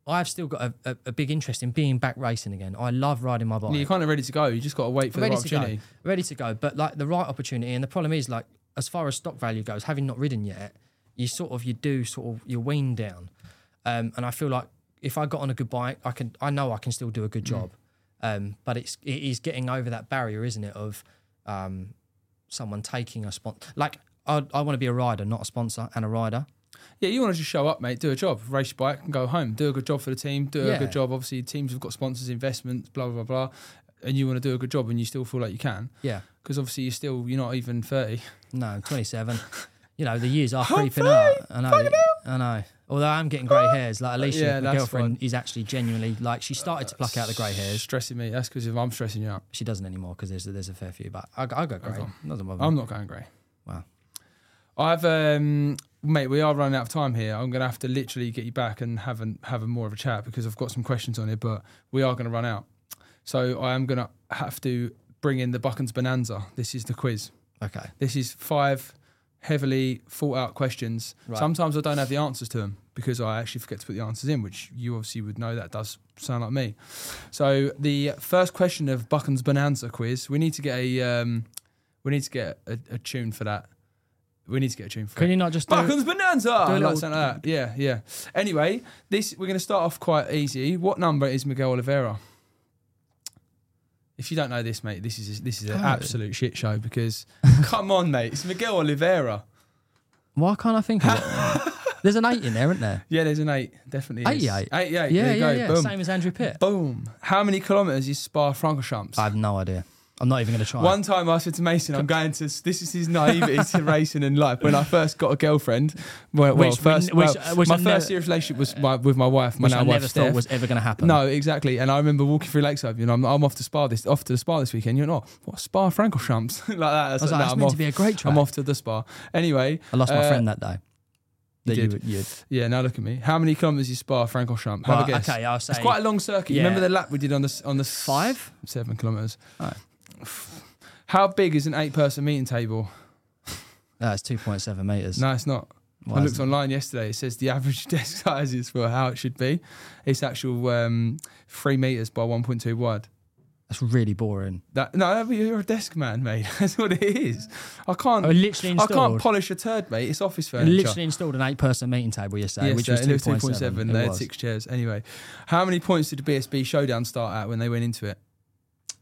I've still got a, a, a big interest in being back racing again. I love riding my bike. You're kind of ready to go. You just got to wait for the go, opportunity. ready to go. But like the right opportunity, and the problem is like as far as stock value goes, having not ridden yet, you sort of you do sort of you wean down, um, and I feel like if I got on a good bike, I can I know I can still do a Mm. good job, um, but it's it is getting over that barrier, isn't it? Of um, someone taking a sponsor. Like I I want to be a rider, not a sponsor, and a rider. Yeah, you want to just show up, mate, do a job, race your bike and go home. Do a good job for the team, do a Yeah. good job. Obviously, teams have got sponsors, investments, blah, blah, blah, blah. And you want to do a good job and you still feel like you can. Yeah. Because obviously, you're still, you're not even 30. No, 27. you know, the years are I'm creeping up. I know. I know. Although I'm getting grey hairs, like Alicia, Yeah, my girlfriend, fine. is actually genuinely like she started to pluck out the grey hairs. stressing me. That's because I'm stressing you out. She doesn't anymore because there's there's a fair few, but I, I go grey. Doesn't bother me. I'm not going grey. Wow. I've um mate, we are running out of time here. I'm gonna have to literally get you back and have a have a more of a chat because I've got some questions on it, but we are gonna run out. So I am gonna have to bring in the Buchan's Bonanza. This is the quiz. Okay. This is five heavily thought out questions. Right. Sometimes I don't have the answers to them because I actually forget to put the answers in, which you obviously would know that does sound like me. So the first question of Buchan's Bonanza quiz, we need to get a um, we need to get a, a tune for that. We need to get a tune for Can it. you not just do? Buchan's Bonanza. do like something like that. Yeah, yeah. Anyway, this we're going to start off quite easy. What number is Miguel Oliveira? If you don't know this, mate, this is this is an Oh. absolute shit show because come on, mate, it's Miguel Oliveira. Why can't I think of it? There's an eight in there, isn't there? Yeah, there's an eight, definitely. is. 88? Eight, yeah, Yeah, there you yeah, go. yeah. Boom. Same as Andrew Pitt. Boom. How many kilometres is Spa Francorchamps? I have no idea. I'm not even going to try. One time I said to Mason, I'm going to, this is his naivety to racing and life. When I first got a girlfriend, well, well Which we- first, which- well, which my I first never- serious relationship was my, with my wife, my now I wife, never thought was ever going to happen. No, exactly. And I remember walking through Lakeside, you know, I'm, I'm off to Spa this, off to the Spa this weekend. You're not, what, Spa Francorchamps? like that. I was like, "No, that's I'm meant off. to be a great track. I'm off to the Spa. Anyway. I lost my uh, friend that day. That you you, did. you Yeah, now look at me. How many kilometres is Spa Francorchamps? Have Well, a guess. okay, I'll say- It's quite a long circuit. You Yeah. Remember the lap we did on the on the Five? seven kilometres. Oh. How big is an eight-person meeting table? No, it's 2.7 meters. No, it's not. Why I looked online yesterday. It says the average desk size is for how it should be. It's actual um, three meters by one point two wide. That's really boring. That no, you're a desk man, mate. That's what it is. I can't. I literally I can't polish a turd, mate. It's office I furniture. literally installed an eight-person meeting table yesterday, Yes, which uh, was 2.7. 2.7. It They had six chairs. Anyway, how many points did the BSB showdown start at when they went into it?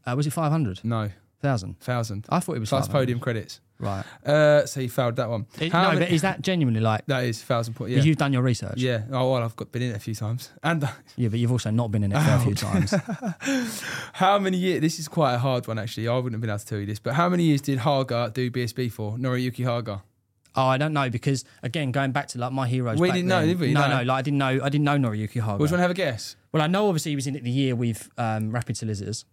Uh, was it 500? No, 1,000? thousand. I thought it was Plus 500. podium credits. Right. Uh, so you failed that one. It- How no, many- but is that genuinely like, that is thousand points. Yeah. you've done your research? yeah. Oh well, I've got been in it a few times. And Yeah, but you've also not been in it for a Oh. few times. How many years? This is quite a hard one, actually. I wouldn't have been able to tell you this, but how many years did Haga do BSB for? Noriyuki Haga. Oh, I don't know because again, going back to like my heroes. We back didn't know, then- did we? No, No. no, like I didn't know. I didn't know Noriyuki Haga. Which one? Have a guess. Well, I know obviously he was in it the year with um, Rapid Solicitors.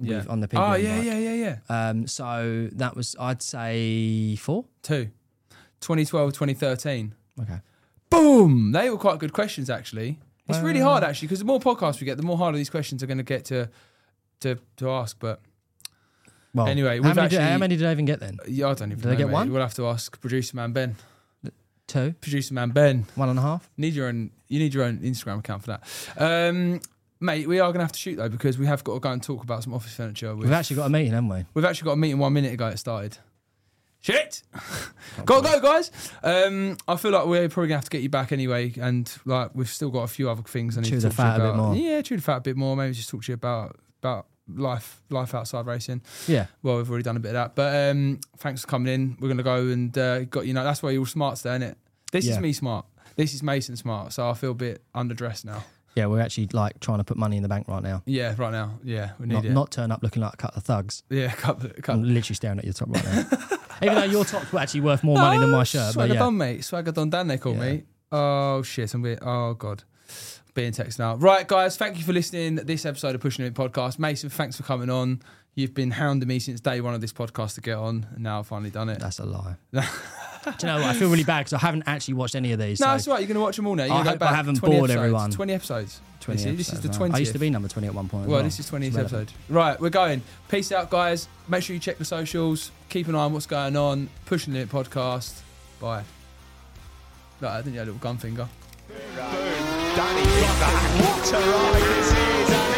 Yeah. With, on the Oh yeah, bike. yeah, yeah, yeah. Um, so that was, I'd say four. Two. 2012, 2013. Okay. Boom! They were quite good questions, actually. It's really hard, actually, because the more podcasts we get, the more harder these questions are going to get to to to ask. But Well, Anyway, how many, did, how many did I even get then? yeah, I don't even Did know. they get mate. one? We'll have to ask producer man Ben. Two, Producer man Ben. one and a half. Need your own. You need your own Instagram account for that, um, mate. We are going to have to shoot though because we have got to go and talk about some office furniture. With, We've actually got a meeting, haven't we? We've actually got a meeting one minute ago. It started. Shit! go go guys. Um, I feel like we're probably gonna have to get you back anyway, and like we've still got a few other things I need Chew to the talk to you fat a bit about. more. Yeah, chew the fat a bit more. Maybe just talk to you about about life life outside racing. Yeah. Well, we've already done a bit of that, but um, thanks for coming in. We're gonna go and uh, got you know that's why you're all smart today, isn't it? This is Yeah. me smart. This is Mason smart. So I feel a bit underdressed now. Yeah, we're actually like trying to put money in the bank right now. Yeah, right now. Yeah, we need Not, it. not turn up looking like a couple of thugs. yeah, cut, the- cut. I'm literally staring at your top right now. Even though your top's actually worth more money than my shirt. But Swagger yeah. Don, mate. Swagger Don Dan, they call Yeah. me. Oh, shit. I'm being, oh, God. Being text now. Right, guys, thank you for listening to this episode of Pushing It Podcast. Mason, thanks for coming on. You've been hounding me since day one of this podcast to get on, and now I've finally done it. That's a lie. Do you know what? I feel really bad because I haven't actually watched any of these. no, so that's right. You're going to watch them all now. You're I gonna go hope I haven't 20 bored episodes. everyone. 20 episodes. 20 this, is, is the episodes, 20th. right? I used to be number 20 at one point. as Well, well. this is 20th It's relevant. episode. Right, we're going. Peace out, guys. Make sure you check the socials. Keep an eye on what's going on. Pushing It Podcast. Bye. No, I didn't you had a little gun finger. Danny got that. What a ride this is,